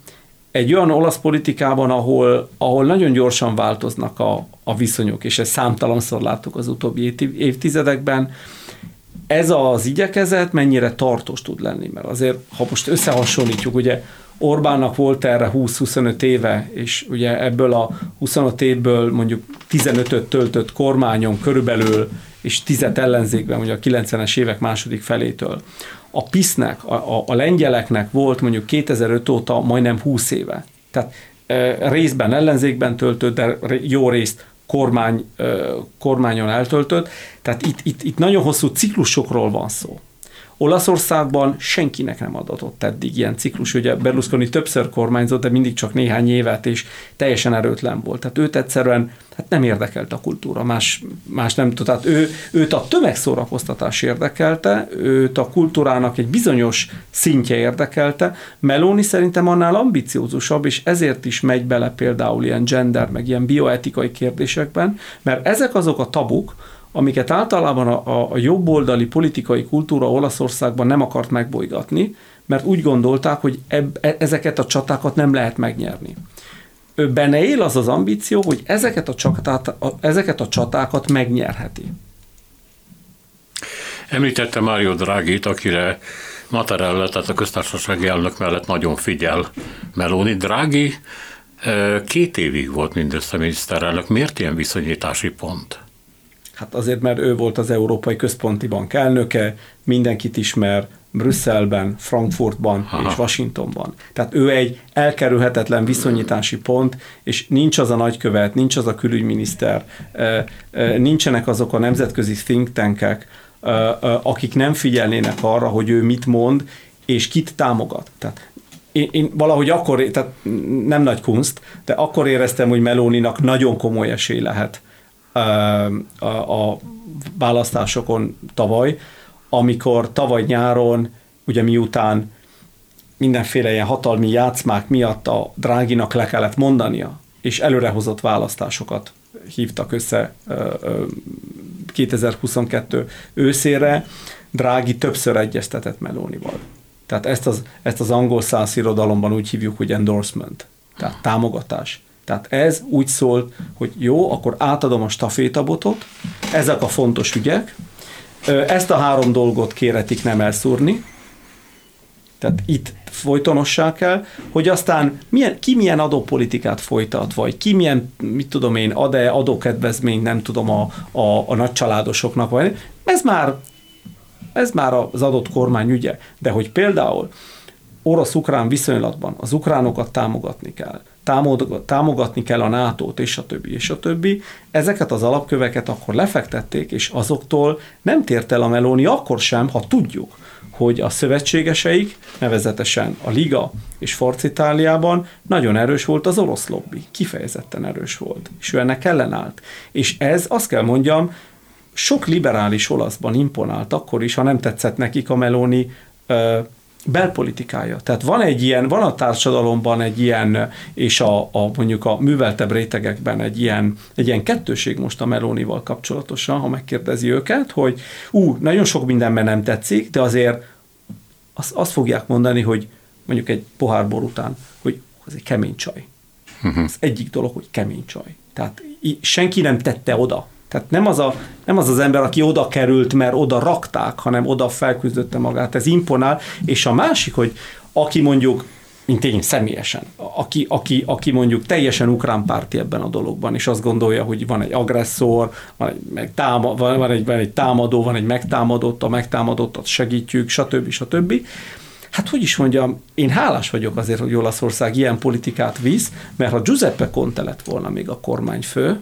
egy olyan olasz politikában, ahol, ahol nagyon gyorsan változnak a, a viszonyok, és ezt számtalanszor láttuk az utóbbi évtizedekben, ez az igyekezet mennyire tartós tud lenni, mert azért, ha most összehasonlítjuk, ugye Orbánnak volt erre 20-25 éve, és ugye ebből a 25 évből mondjuk 15-öt töltött kormányon körülbelül, és 10 ellenzékben, ugye a 90-es évek második felétől. A PISZ-nek, a, a, a lengyeleknek volt mondjuk 2005 óta majdnem 20 éve. Tehát e, részben ellenzékben töltött, de jó részt kormány, e, kormányon eltöltött. Tehát itt, itt, itt nagyon hosszú ciklusokról van szó. Olaszországban senkinek nem adatott eddig ilyen ciklus, ugye Berlusconi többször kormányzott, de mindig csak néhány évet, és teljesen erőtlen volt. Tehát őt egyszerűen hát nem érdekelt a kultúra, más, más nem tudta. Tehát ő, őt a tömegszórakoztatás érdekelte, őt a kultúrának egy bizonyos szintje érdekelte. Meloni szerintem annál ambiciózusabb, és ezért is megy bele például ilyen gender, meg ilyen bioetikai kérdésekben, mert ezek azok a tabuk, amiket általában a, a jobboldali politikai kultúra Olaszországban nem akart megbolygatni, mert úgy gondolták, hogy eb, e, ezeket a csatákat nem lehet megnyerni. Ő benne él az az ambíció, hogy ezeket a, csatát, a, ezeket a csatákat megnyerheti. Említette Mário Draghi-t, akire Mattarella, tehát a köztársasági elnök mellett nagyon figyel Meloni. Draghi két évig volt mindössze miniszterelnök. Miért ilyen viszonyítási pont? Hát azért, mert ő volt az Európai Központi Bank elnöke, mindenkit ismer, Brüsszelben, Frankfurtban Aha. és Washingtonban. Tehát ő egy elkerülhetetlen viszonyítási pont, és nincs az a nagykövet, nincs az a külügyminiszter, nincsenek azok a nemzetközi think tankek, akik nem figyelnének arra, hogy ő mit mond, és kit támogat. Tehát én, én valahogy akkor, tehát nem nagy kunst, de akkor éreztem, hogy Melóninak nagyon komoly esély lehet a, választásokon tavaly, amikor tavaly nyáron, ugye miután mindenféle ilyen hatalmi játszmák miatt a Dráginak le kellett mondania, és előrehozott választásokat hívtak össze 2022 őszére, Drági többször egyeztetett Melónival. Tehát ezt az, ezt az angol száz úgy hívjuk, hogy endorsement, tehát támogatás. Tehát ez úgy szól, hogy jó, akkor átadom a stafétabotot, ezek a fontos ügyek, ezt a három dolgot kéretik nem elszúrni, tehát itt folytonossá kell, hogy aztán milyen, ki milyen adópolitikát folytat, vagy ki milyen, mit tudom én, ad-e adókedvezményt, nem tudom, a, a, a nagycsaládosoknak, vagy ez már, ez már az adott kormány ügye. De hogy például orosz-ukrán viszonylatban az ukránokat támogatni kell, támogatni kell a NATO-t, és a többi, és a többi. Ezeket az alapköveket akkor lefektették, és azoktól nem tért el a Meloni akkor sem, ha tudjuk, hogy a szövetségeseik, nevezetesen a Liga és Forc Itáliában nagyon erős volt az orosz lobby, kifejezetten erős volt, és ő ennek ellenállt. És ez, azt kell mondjam, sok liberális olaszban imponált akkor is, ha nem tetszett nekik a Meloni belpolitikája. Tehát van egy ilyen, van a társadalomban egy ilyen, és a, a mondjuk a műveltebb rétegekben egy ilyen, egy ilyen kettőség most a Melónival kapcsolatosan, ha megkérdezi őket, hogy ú, nagyon sok mindenben nem tetszik, de azért azt, azt fogják mondani, hogy mondjuk egy pohár bor után, hogy az egy kemény csaj. Uh-huh. Az egyik dolog, hogy kemény csaj. Tehát senki nem tette oda tehát nem az, a, nem az az ember, aki oda került, mert oda rakták, hanem oda felküzdötte magát. Ez imponál. És a másik, hogy aki mondjuk mint én személyesen, aki, aki, aki mondjuk teljesen ukrán párti ebben a dologban, és azt gondolja, hogy van egy agresszor, van egy, meg táma, van, van, egy, van egy támadó, van egy megtámadott, a megtámadottat segítjük, stb. stb. Hát hogy is mondjam, én hálás vagyok azért, hogy Olaszország ilyen politikát visz, mert ha Giuseppe Conte lett volna még a kormányfő,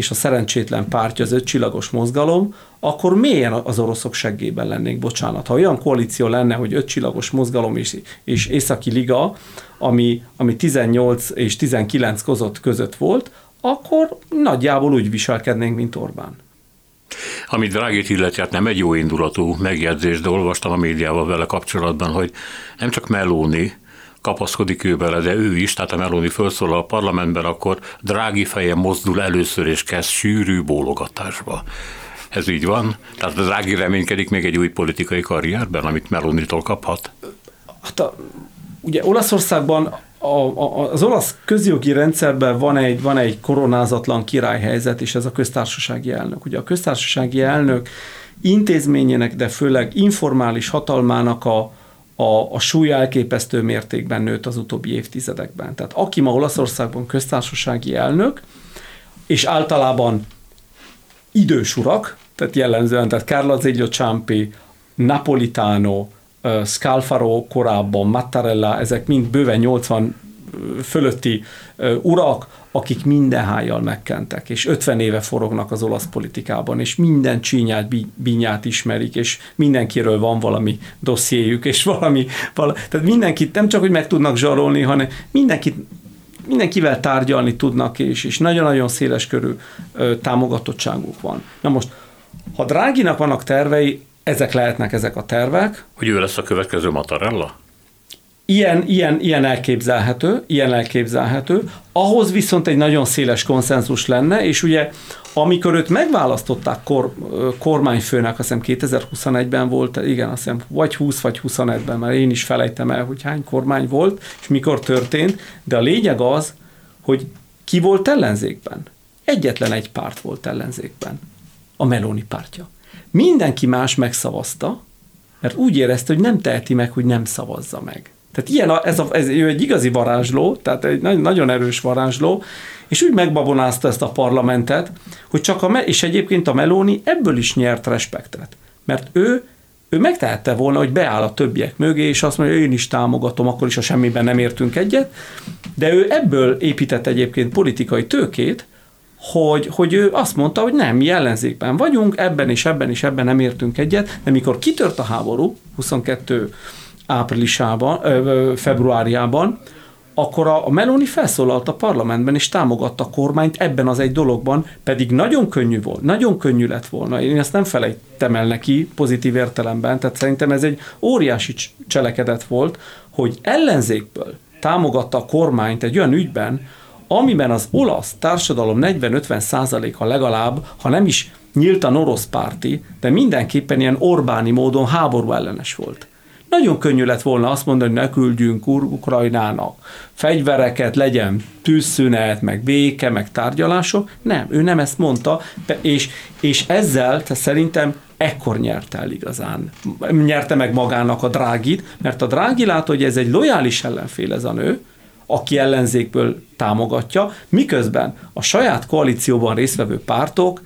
és a szerencsétlen pártja az ötcsillagos mozgalom, akkor mélyen az oroszok seggében lennék, bocsánat. Ha olyan koalíció lenne, hogy ötcsillagos mozgalom és, és Északi Liga, ami, ami 18 és 19 között között volt, akkor nagyjából úgy viselkednénk, mint Orbán. Ami Drágét illeti, hát nem egy jó indulatú megjegyzés, de olvastam a médiával vele kapcsolatban, hogy nem csak Meloni, kapaszkodik ő bele, de ő is, tehát a Meloni felszólal a parlamentben, akkor drági feje mozdul először és kezd sűrű bólogatásba. Ez így van? Tehát a Drági reménykedik még egy új politikai karrierben, amit Melonitól kaphat? Hát a, ugye Olaszországban a, a, az olasz közjogi rendszerben van egy, van egy koronázatlan királyhelyzet, és ez a köztársasági elnök. Ugye a köztársasági elnök intézményének, de főleg informális hatalmának a, a, a súly elképesztő mértékben nőtt az utóbbi évtizedekben. Tehát aki ma Olaszországban köztársasági elnök, és általában idős urak, tehát jellemzően, tehát Carlo Zeglio Ciampi, Napolitano, Scalfaro korábban, Mattarella, ezek mind bőven 80 fölötti urak, akik minden hájjal megkentek, és 50 éve forognak az olasz politikában, és minden csínyát, bínyát ismerik, és mindenkiről van valami dossziéjük, és valami, valami, tehát mindenkit nem csak, hogy meg tudnak zsarolni, hanem mindenkit mindenkivel tárgyalni tudnak, és, és nagyon-nagyon széles körű ö, támogatottságuk van. Na most, ha Dráginak vannak tervei, ezek lehetnek ezek a tervek. Hogy ő lesz a következő Mattarella? Ilyen, ilyen, ilyen elképzelhető, ilyen elképzelhető. Ahhoz viszont egy nagyon széles konszenzus lenne, és ugye amikor őt megválasztották kor, kormányfőnek, azt hiszem 2021-ben volt, igen, azt hiszem vagy 20 vagy 21-ben, mert én is felejtem el, hogy hány kormány volt, és mikor történt, de a lényeg az, hogy ki volt ellenzékben. Egyetlen egy párt volt ellenzékben, a Meloni pártja. Mindenki más megszavazta, mert úgy érezte, hogy nem teheti meg, hogy nem szavazza meg. Tehát ilyen a, ez, a, ez egy igazi varázsló, tehát egy nagyon erős varázsló, és úgy megbabonázta ezt a parlamentet, hogy csak a, és egyébként a Meloni ebből is nyert respektet. Mert ő, ő megtehette volna, hogy beáll a többiek mögé, és azt mondja, én is támogatom, akkor is a semmiben nem értünk egyet, de ő ebből épített egyébként politikai tőkét, hogy, hogy ő azt mondta, hogy nem, mi ellenzékben vagyunk, ebben és ebben és ebben nem értünk egyet, de mikor kitört a háború 22 áprilisában, februárjában, akkor a Meloni felszólalt a parlamentben, és támogatta a kormányt ebben az egy dologban, pedig nagyon könnyű volt, nagyon könnyű lett volna. Én ezt nem felejtem el neki pozitív értelemben, tehát szerintem ez egy óriási cselekedet volt, hogy ellenzékből támogatta a kormányt egy olyan ügyben, amiben az olasz társadalom 40-50 százaléka legalább, ha nem is nyíltan orosz párti, de mindenképpen ilyen Orbáni módon háború ellenes volt. Nagyon könnyű lett volna azt mondani, hogy ne küldjünk Ukrajnának fegyvereket, legyen tűzszünet, meg béke, meg tárgyalások. Nem, ő nem ezt mondta, és, és ezzel te szerintem ekkor nyerte el igazán. Nyerte meg magának a drágit, mert a drági látta, hogy ez egy lojális ellenfél ez a nő, aki ellenzékből támogatja, miközben a saját koalícióban résztvevő pártok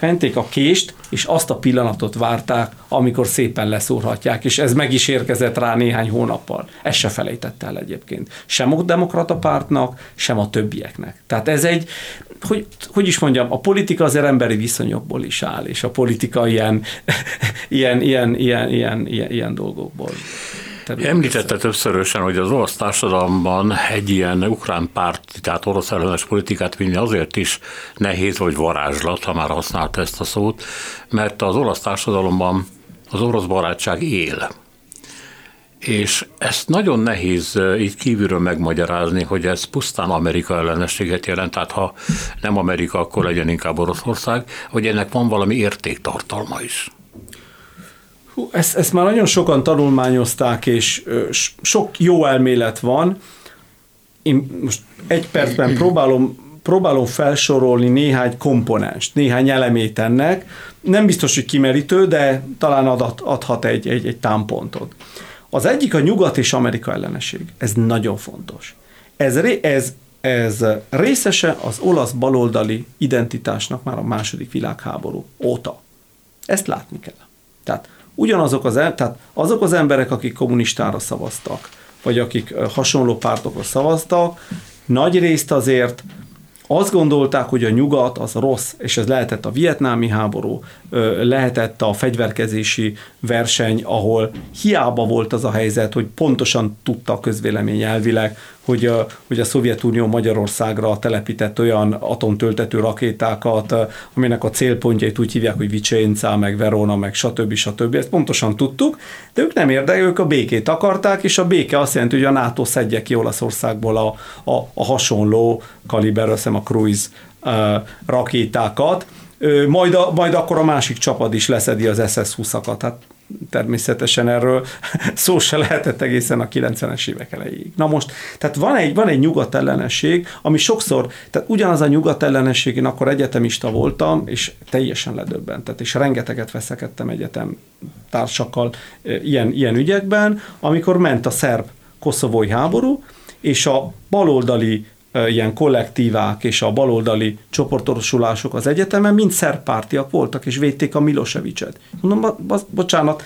fenték a kést, és azt a pillanatot várták, amikor szépen leszúrhatják, és ez meg is érkezett rá néhány hónappal. Ez se felejtett el egyébként. Sem a demokrata pártnak, sem a többieknek. Tehát ez egy, hogy, hogy is mondjam, a politika azért emberi viszonyokból is áll, és a politika ilyen, <laughs> ilyen, ilyen, ilyen, ilyen, ilyen, ilyen dolgokból terület. Említette többszörösen, hogy az orosz társadalomban egy ilyen ukrán párt, tehát orosz ellenes politikát vinni azért is nehéz vagy varázslat, ha már használta ezt a szót, mert az orosz társadalomban az orosz barátság él. És ezt nagyon nehéz így kívülről megmagyarázni, hogy ez pusztán Amerika ellenességet jelent, tehát ha nem Amerika, akkor legyen inkább Oroszország, hogy ennek van valami értéktartalma is. Hú, ezt, ezt már nagyon sokan tanulmányozták, és sok jó elmélet van. Én most egy percben próbálom, próbálom felsorolni néhány komponens, néhány elemét ennek. Nem biztos, hogy kimerítő, de talán adat, adhat egy, egy, egy támpontot. Az egyik a nyugat és Amerika ellenesség. Ez nagyon fontos. Ez, ez, ez részese az olasz baloldali identitásnak már a második világháború óta. Ezt látni kell. Tehát ugyanazok az, tehát azok az emberek, akik kommunistára szavaztak, vagy akik hasonló pártokra szavaztak, nagy részt azért azt gondolták, hogy a nyugat az rossz, és ez lehetett a vietnámi háború, lehetett a fegyverkezési verseny, ahol hiába volt az a helyzet, hogy pontosan tudta a közvélemény elvileg, hogy a, hogy a Szovjetunió Magyarországra telepített olyan atomtöltető rakétákat, aminek a célpontjait úgy hívják, hogy Vicenza, meg Verona, meg stb. stb. Ezt pontosan tudtuk, de ők nem érdekel, ők a békét akarták, és a béke azt jelenti, hogy a NATO szedje ki Olaszországból a, a, a hasonló kaliber, azt hiszem a cruise rakétákat, majd, a, majd akkor a másik csapat is leszedi az SS-20-akat. Hát természetesen erről <laughs> szó se lehetett egészen a 90-es évek elejéig. Na most, tehát van egy, van egy nyugatellenesség, ami sokszor, tehát ugyanaz a nyugatellenesség, én akkor egyetemista voltam, és teljesen ledöbbentett, és rengeteget veszekedtem egyetem társakkal ilyen, ilyen ügyekben, amikor ment a szerb koszovói háború, és a baloldali ilyen kollektívák és a baloldali csoportosulások az egyetemen mind szerpártiak voltak, és védték a Milosevicet. Mondom, bocsánat,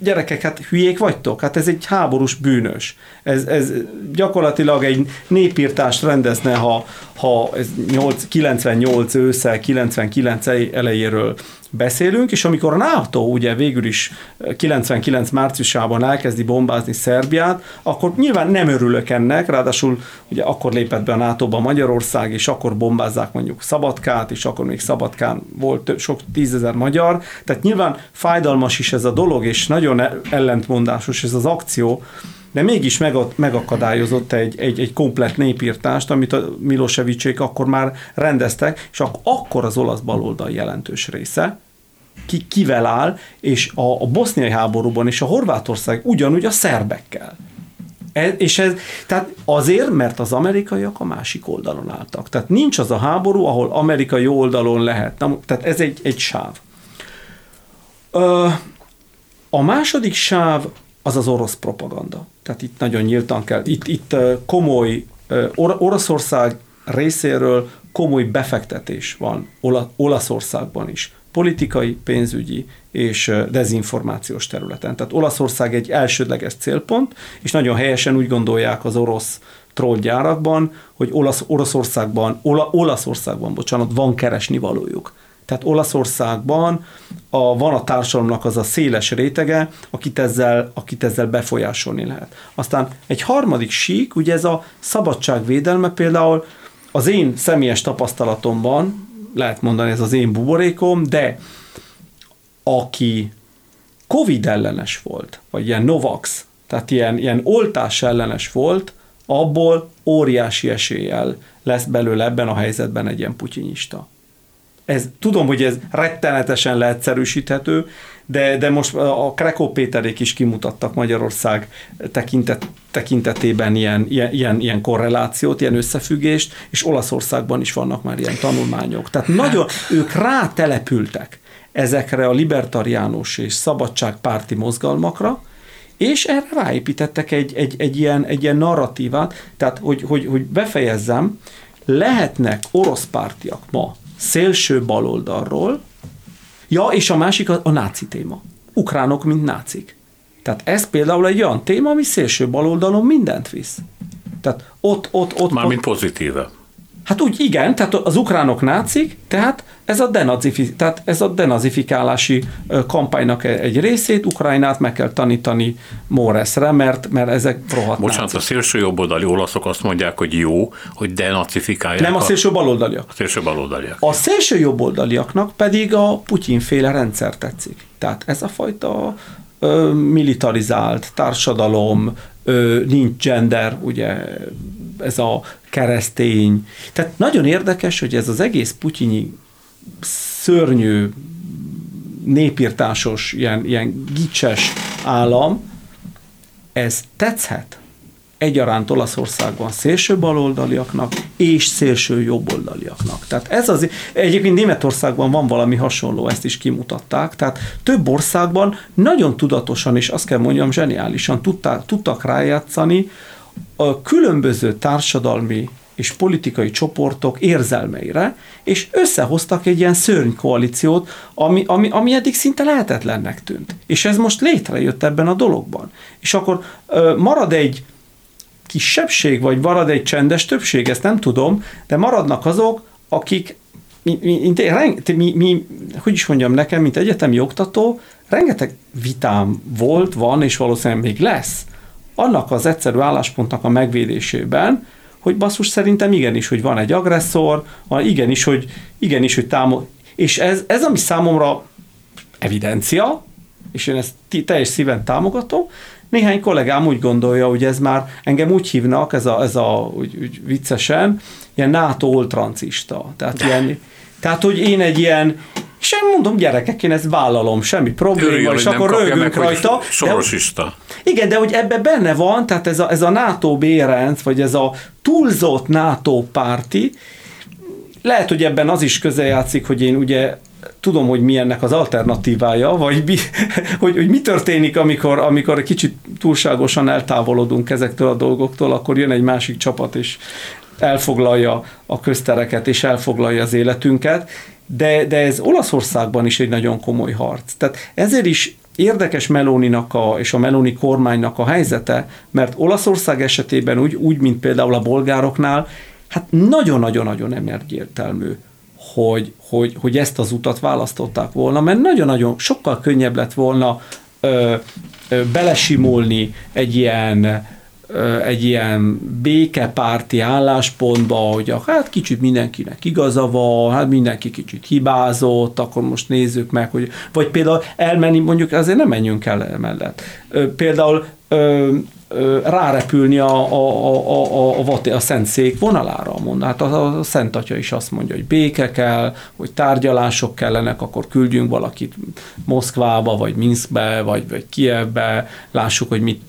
gyerekek, hát hülyék vagytok? Hát ez egy háborús bűnös. Ez, ez gyakorlatilag egy népírtást rendezne, ha, ha ez 8, 98 ősszel, 99 elejéről beszélünk, és amikor a NATO ugye végül is 99 márciusában elkezdi bombázni Szerbiát, akkor nyilván nem örülök ennek, ráadásul ugye akkor lépett be a NATO-ba Magyarország, és akkor bombázzák mondjuk Szabadkát, és akkor még Szabadkán volt sok tízezer magyar, tehát nyilván fájdalmas is ez a dolog, és nagyon ellentmondásos ez az akció, de mégis megakadályozott egy, egy, egy komplet népírtást, amit a Milosevicsék akkor már rendeztek, és akkor az olasz baloldal jelentős része, ki, kivel áll, és a, a boszniai háborúban és a Horvátország ugyanúgy a szerbekkel. Ez, és ez, tehát azért, mert az amerikaiak a másik oldalon álltak. Tehát nincs az a háború, ahol amerikai oldalon lehet. Na, tehát ez egy, egy sáv. Ö, a második sáv az az orosz propaganda. Tehát itt nagyon nyíltan kell, itt, itt komoly, Or- Oroszország részéről komoly befektetés van Ola- Olaszországban is, politikai, pénzügyi és dezinformációs területen. Tehát Olaszország egy elsődleges célpont, és nagyon helyesen úgy gondolják az orosz trollgyárakban, hogy Olasz, Oroszországban, Ola, Olaszországban, bocsánat, van keresni valójuk. Tehát Olaszországban a, van a társadalomnak az a széles rétege, akit ezzel, akit ezzel befolyásolni lehet. Aztán egy harmadik sík, ugye ez a szabadságvédelme például az én személyes tapasztalatomban, lehet mondani ez az én buborékom, de aki Covid ellenes volt, vagy ilyen Novax, tehát ilyen, ilyen oltás ellenes volt, abból óriási eséllyel lesz belőle ebben a helyzetben egy ilyen putyinista ez, tudom, hogy ez rettenetesen leegyszerűsíthető, de, de most a Krekó Péterék is kimutattak Magyarország tekintet, tekintetében ilyen, ilyen, ilyen, korrelációt, ilyen összefüggést, és Olaszországban is vannak már ilyen tanulmányok. Tehát nagyon, ők rátelepültek ezekre a libertariánus és szabadságpárti mozgalmakra, és erre ráépítettek egy, egy, egy, ilyen, egy ilyen narratívát, tehát hogy, hogy, hogy befejezzem, lehetnek orosz pártiak ma szélső baloldalról. Ja, és a másik a, a náci téma. Ukránok, mint nácik. Tehát ez például egy olyan téma, ami szélső baloldalon mindent visz. Tehát ott, ott, ott... Mármint pozitíve. Hát úgy igen, tehát az ukránok nácik, tehát ez a, denazifi, tehát ez a denazifikálási kampánynak e- egy részét, Ukrajnát meg kell tanítani Móresre, mert, mert ezek rohadt Bocsánat, nácik. a szélső jobboldali olaszok azt mondják, hogy jó, hogy denazifikálják. Nem a, a szélső baloldaliak. A szélső baloldaliak. A szélső jobboldaliaknak pedig a Putyin-féle rendszer tetszik. Tehát ez a fajta ö, militarizált társadalom, ö, nincs gender, ugye ez a keresztény. Tehát nagyon érdekes, hogy ez az egész putyinyi szörnyű, népírtásos, ilyen, ilyen gicses állam, ez tetszhet egyaránt Olaszországban szélső baloldaliaknak és szélső jobboldaliaknak. Tehát ez az, egyébként Németországban van valami hasonló, ezt is kimutatták, tehát több országban nagyon tudatosan, és azt kell mondjam, zseniálisan tudták, tudtak rájátszani a különböző társadalmi és politikai csoportok érzelmeire, és összehoztak egy ilyen szörny koalíciót, ami, ami, ami eddig szinte lehetetlennek tűnt. És ez most létrejött ebben a dologban. És akkor ö, marad egy kisebbség, vagy marad egy csendes többség, ezt nem tudom, de maradnak azok, akik mi, mi, mi, mi, hogy is mondjam nekem, mint egyetemi oktató, rengeteg vitám volt, van, és valószínűleg még lesz annak az egyszerű álláspontnak a megvédésében, hogy basszus szerintem igenis, hogy van egy agresszor, igenis, hogy, igenis, hogy támog... És ez, ez, ami számomra evidencia, és én ezt teljes szíven támogatom, néhány kollégám úgy gondolja, hogy ez már engem úgy hívnak, ez a, ez a úgy, úgy viccesen, ilyen NATO ultrancista. Tehát, ilyen, tehát, hogy én egy ilyen, és én mondom, gyerekek, én ezt vállalom, semmi probléma, Örüljön, és akkor rögünk rajta. Sorosista. De, igen, de hogy ebbe benne van, tehát ez a, ez a NATO bérenc, vagy ez a túlzott NATO párti, lehet, hogy ebben az is közeljátszik, hogy én ugye tudom, hogy mi ennek az alternatívája, vagy mi, <laughs> hogy, hogy mi történik, amikor, amikor egy kicsit túlságosan eltávolodunk ezektől a dolgoktól, akkor jön egy másik csapat, és elfoglalja a köztereket, és elfoglalja az életünket, de, de ez Olaszországban is egy nagyon komoly harc. Tehát ezért is érdekes Meloninak a, és a Meloni kormánynak a helyzete, mert Olaszország esetében úgy, úgy mint például a bolgároknál, hát nagyon-nagyon-nagyon nem egyértelmű, hogy, hogy, hogy ezt az utat választották volna, mert nagyon-nagyon sokkal könnyebb lett volna ö, ö, belesimulni egy ilyen egy ilyen békepárti álláspontba, hogy hát kicsit mindenkinek igaza van, hát mindenki kicsit hibázott, akkor most nézzük meg, hogy vagy például elmenni, mondjuk azért nem menjünk el emellett. Például rárepülni a, a, a, a, a, a Szentszék vonalára, mond. Hát a, a Szent Atya is azt mondja, hogy béke kell, hogy tárgyalások kellenek, akkor küldjünk valakit Moszkvába, vagy Minskbe, vagy, vagy Kievbe, lássuk, hogy mit,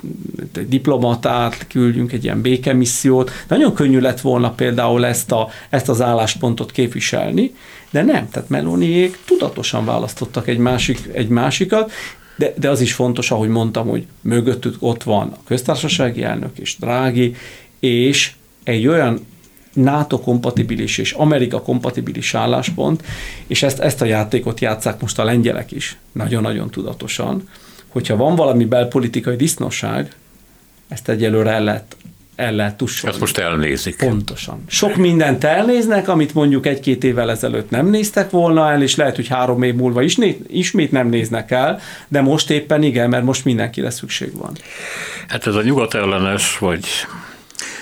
egy diplomatát küldjünk, egy ilyen békemissziót. Nagyon könnyű lett volna például ezt, a, ezt az álláspontot képviselni, de nem, tehát Meloniék tudatosan választottak egy, másik, egy másikat, de, de az is fontos, ahogy mondtam, hogy mögöttük ott van a köztársasági elnök és Drági, és egy olyan NATO kompatibilis és Amerika kompatibilis álláspont, és ezt, ezt a játékot játszák most a lengyelek is, nagyon-nagyon tudatosan, hogyha van valami belpolitikai disznóság, ezt egyelőre el lehet el lehet tussolni. Ezt most elnézik. Pontosan. Sok mindent elnéznek, amit mondjuk egy-két évvel ezelőtt nem néztek volna el, és lehet, hogy három év múlva is, ismét nem néznek el, de most éppen igen, mert most mindenkire szükség van. Hát ez a nyugat ellenes, vagy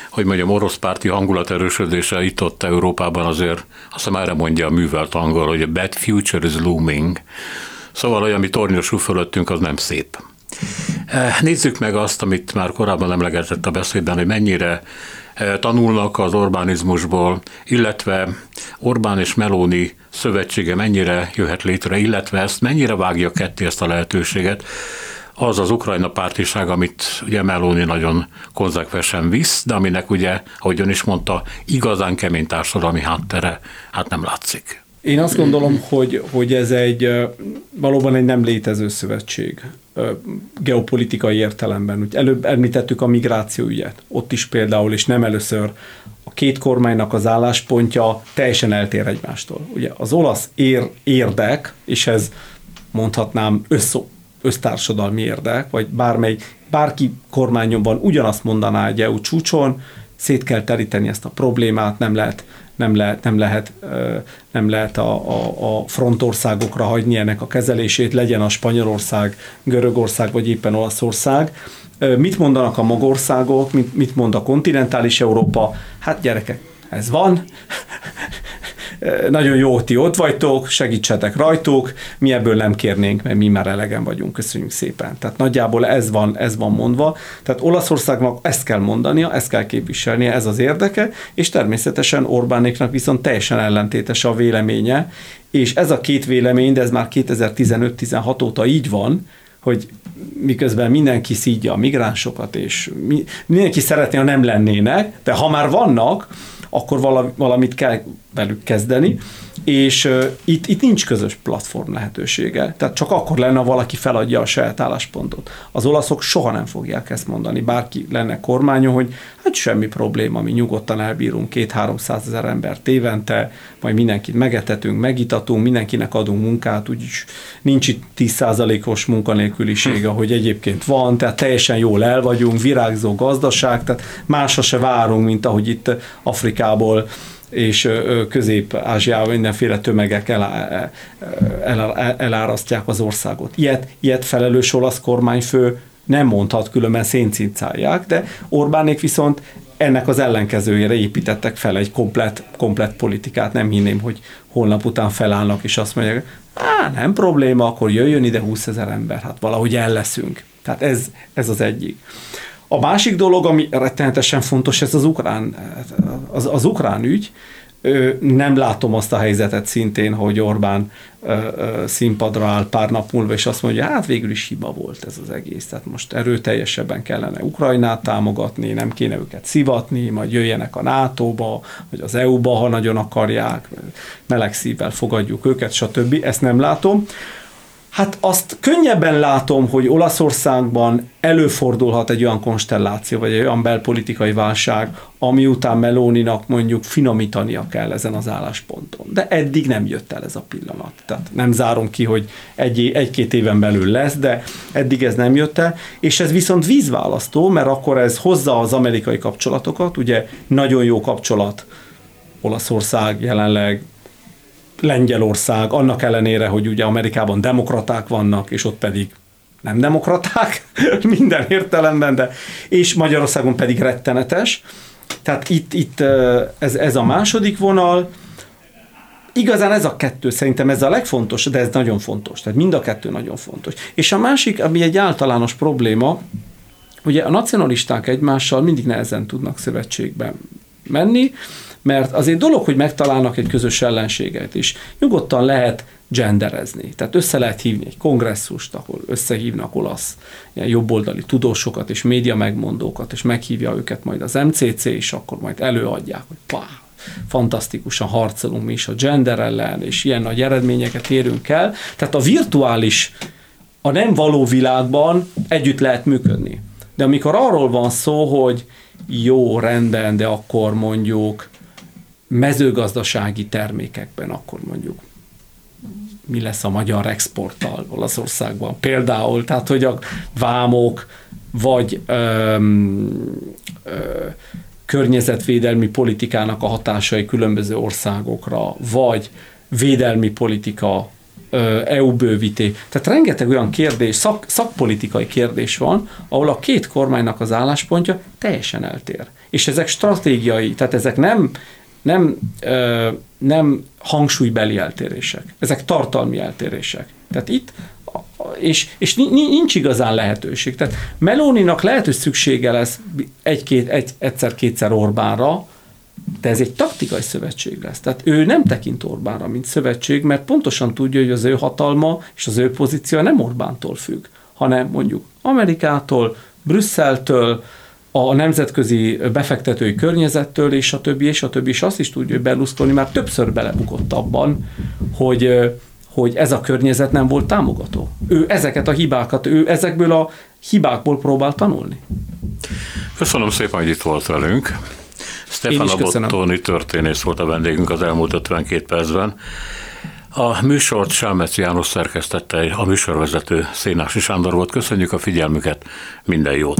hogy mondjam, orosz párti hangulat erősödése itt ott Európában azért, azt hiszem erre mondja a művelt angol, hogy a bad future is looming. Szóval olyan, ami tornyosul fölöttünk, az nem szép. Eh, nézzük meg azt, amit már korábban emlegetett a beszédben, hogy mennyire eh, tanulnak az Orbánizmusból, illetve Orbán és Meloni szövetsége mennyire jöhet létre, illetve ezt mennyire vágja ketté ezt a lehetőséget, az az ukrajna pártiság, amit ugye Meloni nagyon konzekvensen visz, de aminek ugye, ahogy ön is mondta, igazán kemény társadalmi háttere hát nem látszik. Én azt gondolom, hogy, hogy ez egy valóban egy nem létező szövetség geopolitikai értelemben. Úgy előbb említettük a migráció ügyet. Ott is például, és nem először a két kormánynak az álláspontja teljesen eltér egymástól. Ugye az olasz ér, érdek, és ez mondhatnám össz, össztársadalmi érdek, vagy bármely, bárki kormányon van ugyanazt mondaná egy EU csúcson, szét kell teríteni ezt a problémát, nem lehet nem lehet, nem lehet, nem lehet a, a, a frontországokra hagyni ennek a kezelését, legyen a Spanyolország, Görögország vagy éppen Olaszország. Mit mondanak a magországok, mit, mit mond a kontinentális Európa? Hát gyerekek, ez van, nagyon jó, ti ott vagytok, segítsetek rajtuk, mi ebből nem kérnénk, mert mi már elegen vagyunk, köszönjük szépen. Tehát nagyjából ez van, ez van mondva. Tehát Olaszországnak ezt kell mondania, ezt kell képviselnie, ez az érdeke, és természetesen Orbánéknak viszont teljesen ellentétes a véleménye, és ez a két vélemény, de ez már 2015-16 óta így van, hogy miközben mindenki szídja a migránsokat, és mindenki szeretné, ha nem lennének, de ha már vannak, akkor valamit kell velük kezdeni, és uh, itt, itt nincs közös platform lehetősége. Tehát csak akkor lenne, ha valaki feladja a saját álláspontot. Az olaszok soha nem fogják ezt mondani, bárki lenne kormányon, hogy hát semmi probléma, mi nyugodtan elbírunk két-háromszáz ezer embert évente, majd mindenkit megetetünk, megitatunk, mindenkinek adunk munkát, úgyis nincs itt 10%-os munkanélküliség, ahogy egyébként van, tehát teljesen jól el vagyunk, virágzó gazdaság, tehát másra se várunk, mint ahogy itt Afrikából és Közép-Ázsiában mindenféle tömegek el, el, el, elárasztják az országot. Ilyet, ilyet felelős olasz kormányfő nem mondhat, különben széncincálják, de Orbánék viszont ennek az ellenkezőjére építettek fel egy komplet, komplet politikát. Nem hinném, hogy holnap után felállnak, és azt mondják, á, nem probléma, akkor jöjjön ide 20 ezer ember, hát valahogy el leszünk. Tehát ez, ez az egyik. A másik dolog, ami rettenetesen fontos, ez az ukrán, az, az ukrán ügy, nem látom azt a helyzetet szintén, hogy Orbán színpadra áll pár nap múlva, és azt mondja, hát végül is hiba volt ez az egész. Tehát most erőteljesebben kellene Ukrajnát támogatni, nem kéne őket szivatni, majd jöjjenek a NATO-ba, vagy az EU-ba, ha nagyon akarják, meleg szívvel fogadjuk őket, stb. Ezt nem látom. Hát azt könnyebben látom, hogy Olaszországban előfordulhat egy olyan konstelláció, vagy egy olyan belpolitikai válság, ami után Melóninak mondjuk finomítania kell ezen az állásponton. De eddig nem jött el ez a pillanat. Tehát nem zárom ki, hogy egy, egy-két éven belül lesz, de eddig ez nem jött el, és ez viszont vízválasztó, mert akkor ez hozza az amerikai kapcsolatokat, ugye nagyon jó kapcsolat Olaszország jelenleg Lengyelország, annak ellenére, hogy ugye Amerikában demokraták vannak, és ott pedig nem demokraták <laughs> minden értelemben, de és Magyarországon pedig rettenetes. Tehát itt, itt ez, ez a második vonal. Igazán ez a kettő, szerintem ez a legfontosabb, de ez nagyon fontos. Tehát mind a kettő nagyon fontos. És a másik, ami egy általános probléma, ugye a nacionalisták egymással mindig nehezen tudnak szövetségben menni, mert azért dolog, hogy megtalálnak egy közös ellenséget is. Nyugodtan lehet genderezni. Tehát össze lehet hívni egy kongresszust, ahol összehívnak olasz ilyen jobboldali tudósokat és média megmondókat, és meghívja őket majd az MCC, és akkor majd előadják, hogy pá, fantasztikusan harcolunk mi is a gender ellen, és ilyen nagy eredményeket érünk el. Tehát a virtuális, a nem való világban együtt lehet működni. De amikor arról van szó, hogy jó, rendben, de akkor mondjuk mezőgazdasági termékekben, akkor mondjuk mi lesz a magyar exporttal Olaszországban. Például, tehát hogy a vámok, vagy öm, ö, környezetvédelmi politikának a hatásai különböző országokra, vagy védelmi politika, EU bővíté. Tehát rengeteg olyan kérdés, szak, szakpolitikai kérdés van, ahol a két kormánynak az álláspontja teljesen eltér. És ezek stratégiai, tehát ezek nem nem, ö, nem hangsúlybeli eltérések, ezek tartalmi eltérések. Tehát itt és, és nincs igazán lehetőség. Tehát Melóninak lehet, hogy szüksége lesz egy-két, egy, egyszer-kétszer Orbánra, de ez egy taktikai szövetség lesz. Tehát ő nem tekint Orbánra, mint szövetség, mert pontosan tudja, hogy az ő hatalma és az ő pozíció nem Orbántól függ, hanem mondjuk Amerikától, Brüsszeltől, a nemzetközi befektetői környezettől, és a többi, és a többi, és azt is tudja, hogy Berlusconi már többször belebukott abban, hogy, hogy ez a környezet nem volt támogató. Ő ezeket a hibákat, ő ezekből a hibákból próbál tanulni. Köszönöm szépen, hogy itt volt velünk. Stefan Abottoni történész volt a vendégünk az elmúlt 52 percben. A műsort Sámec János szerkesztette, a műsorvezető Szénási Sándor volt. Köszönjük a figyelmüket, minden jót!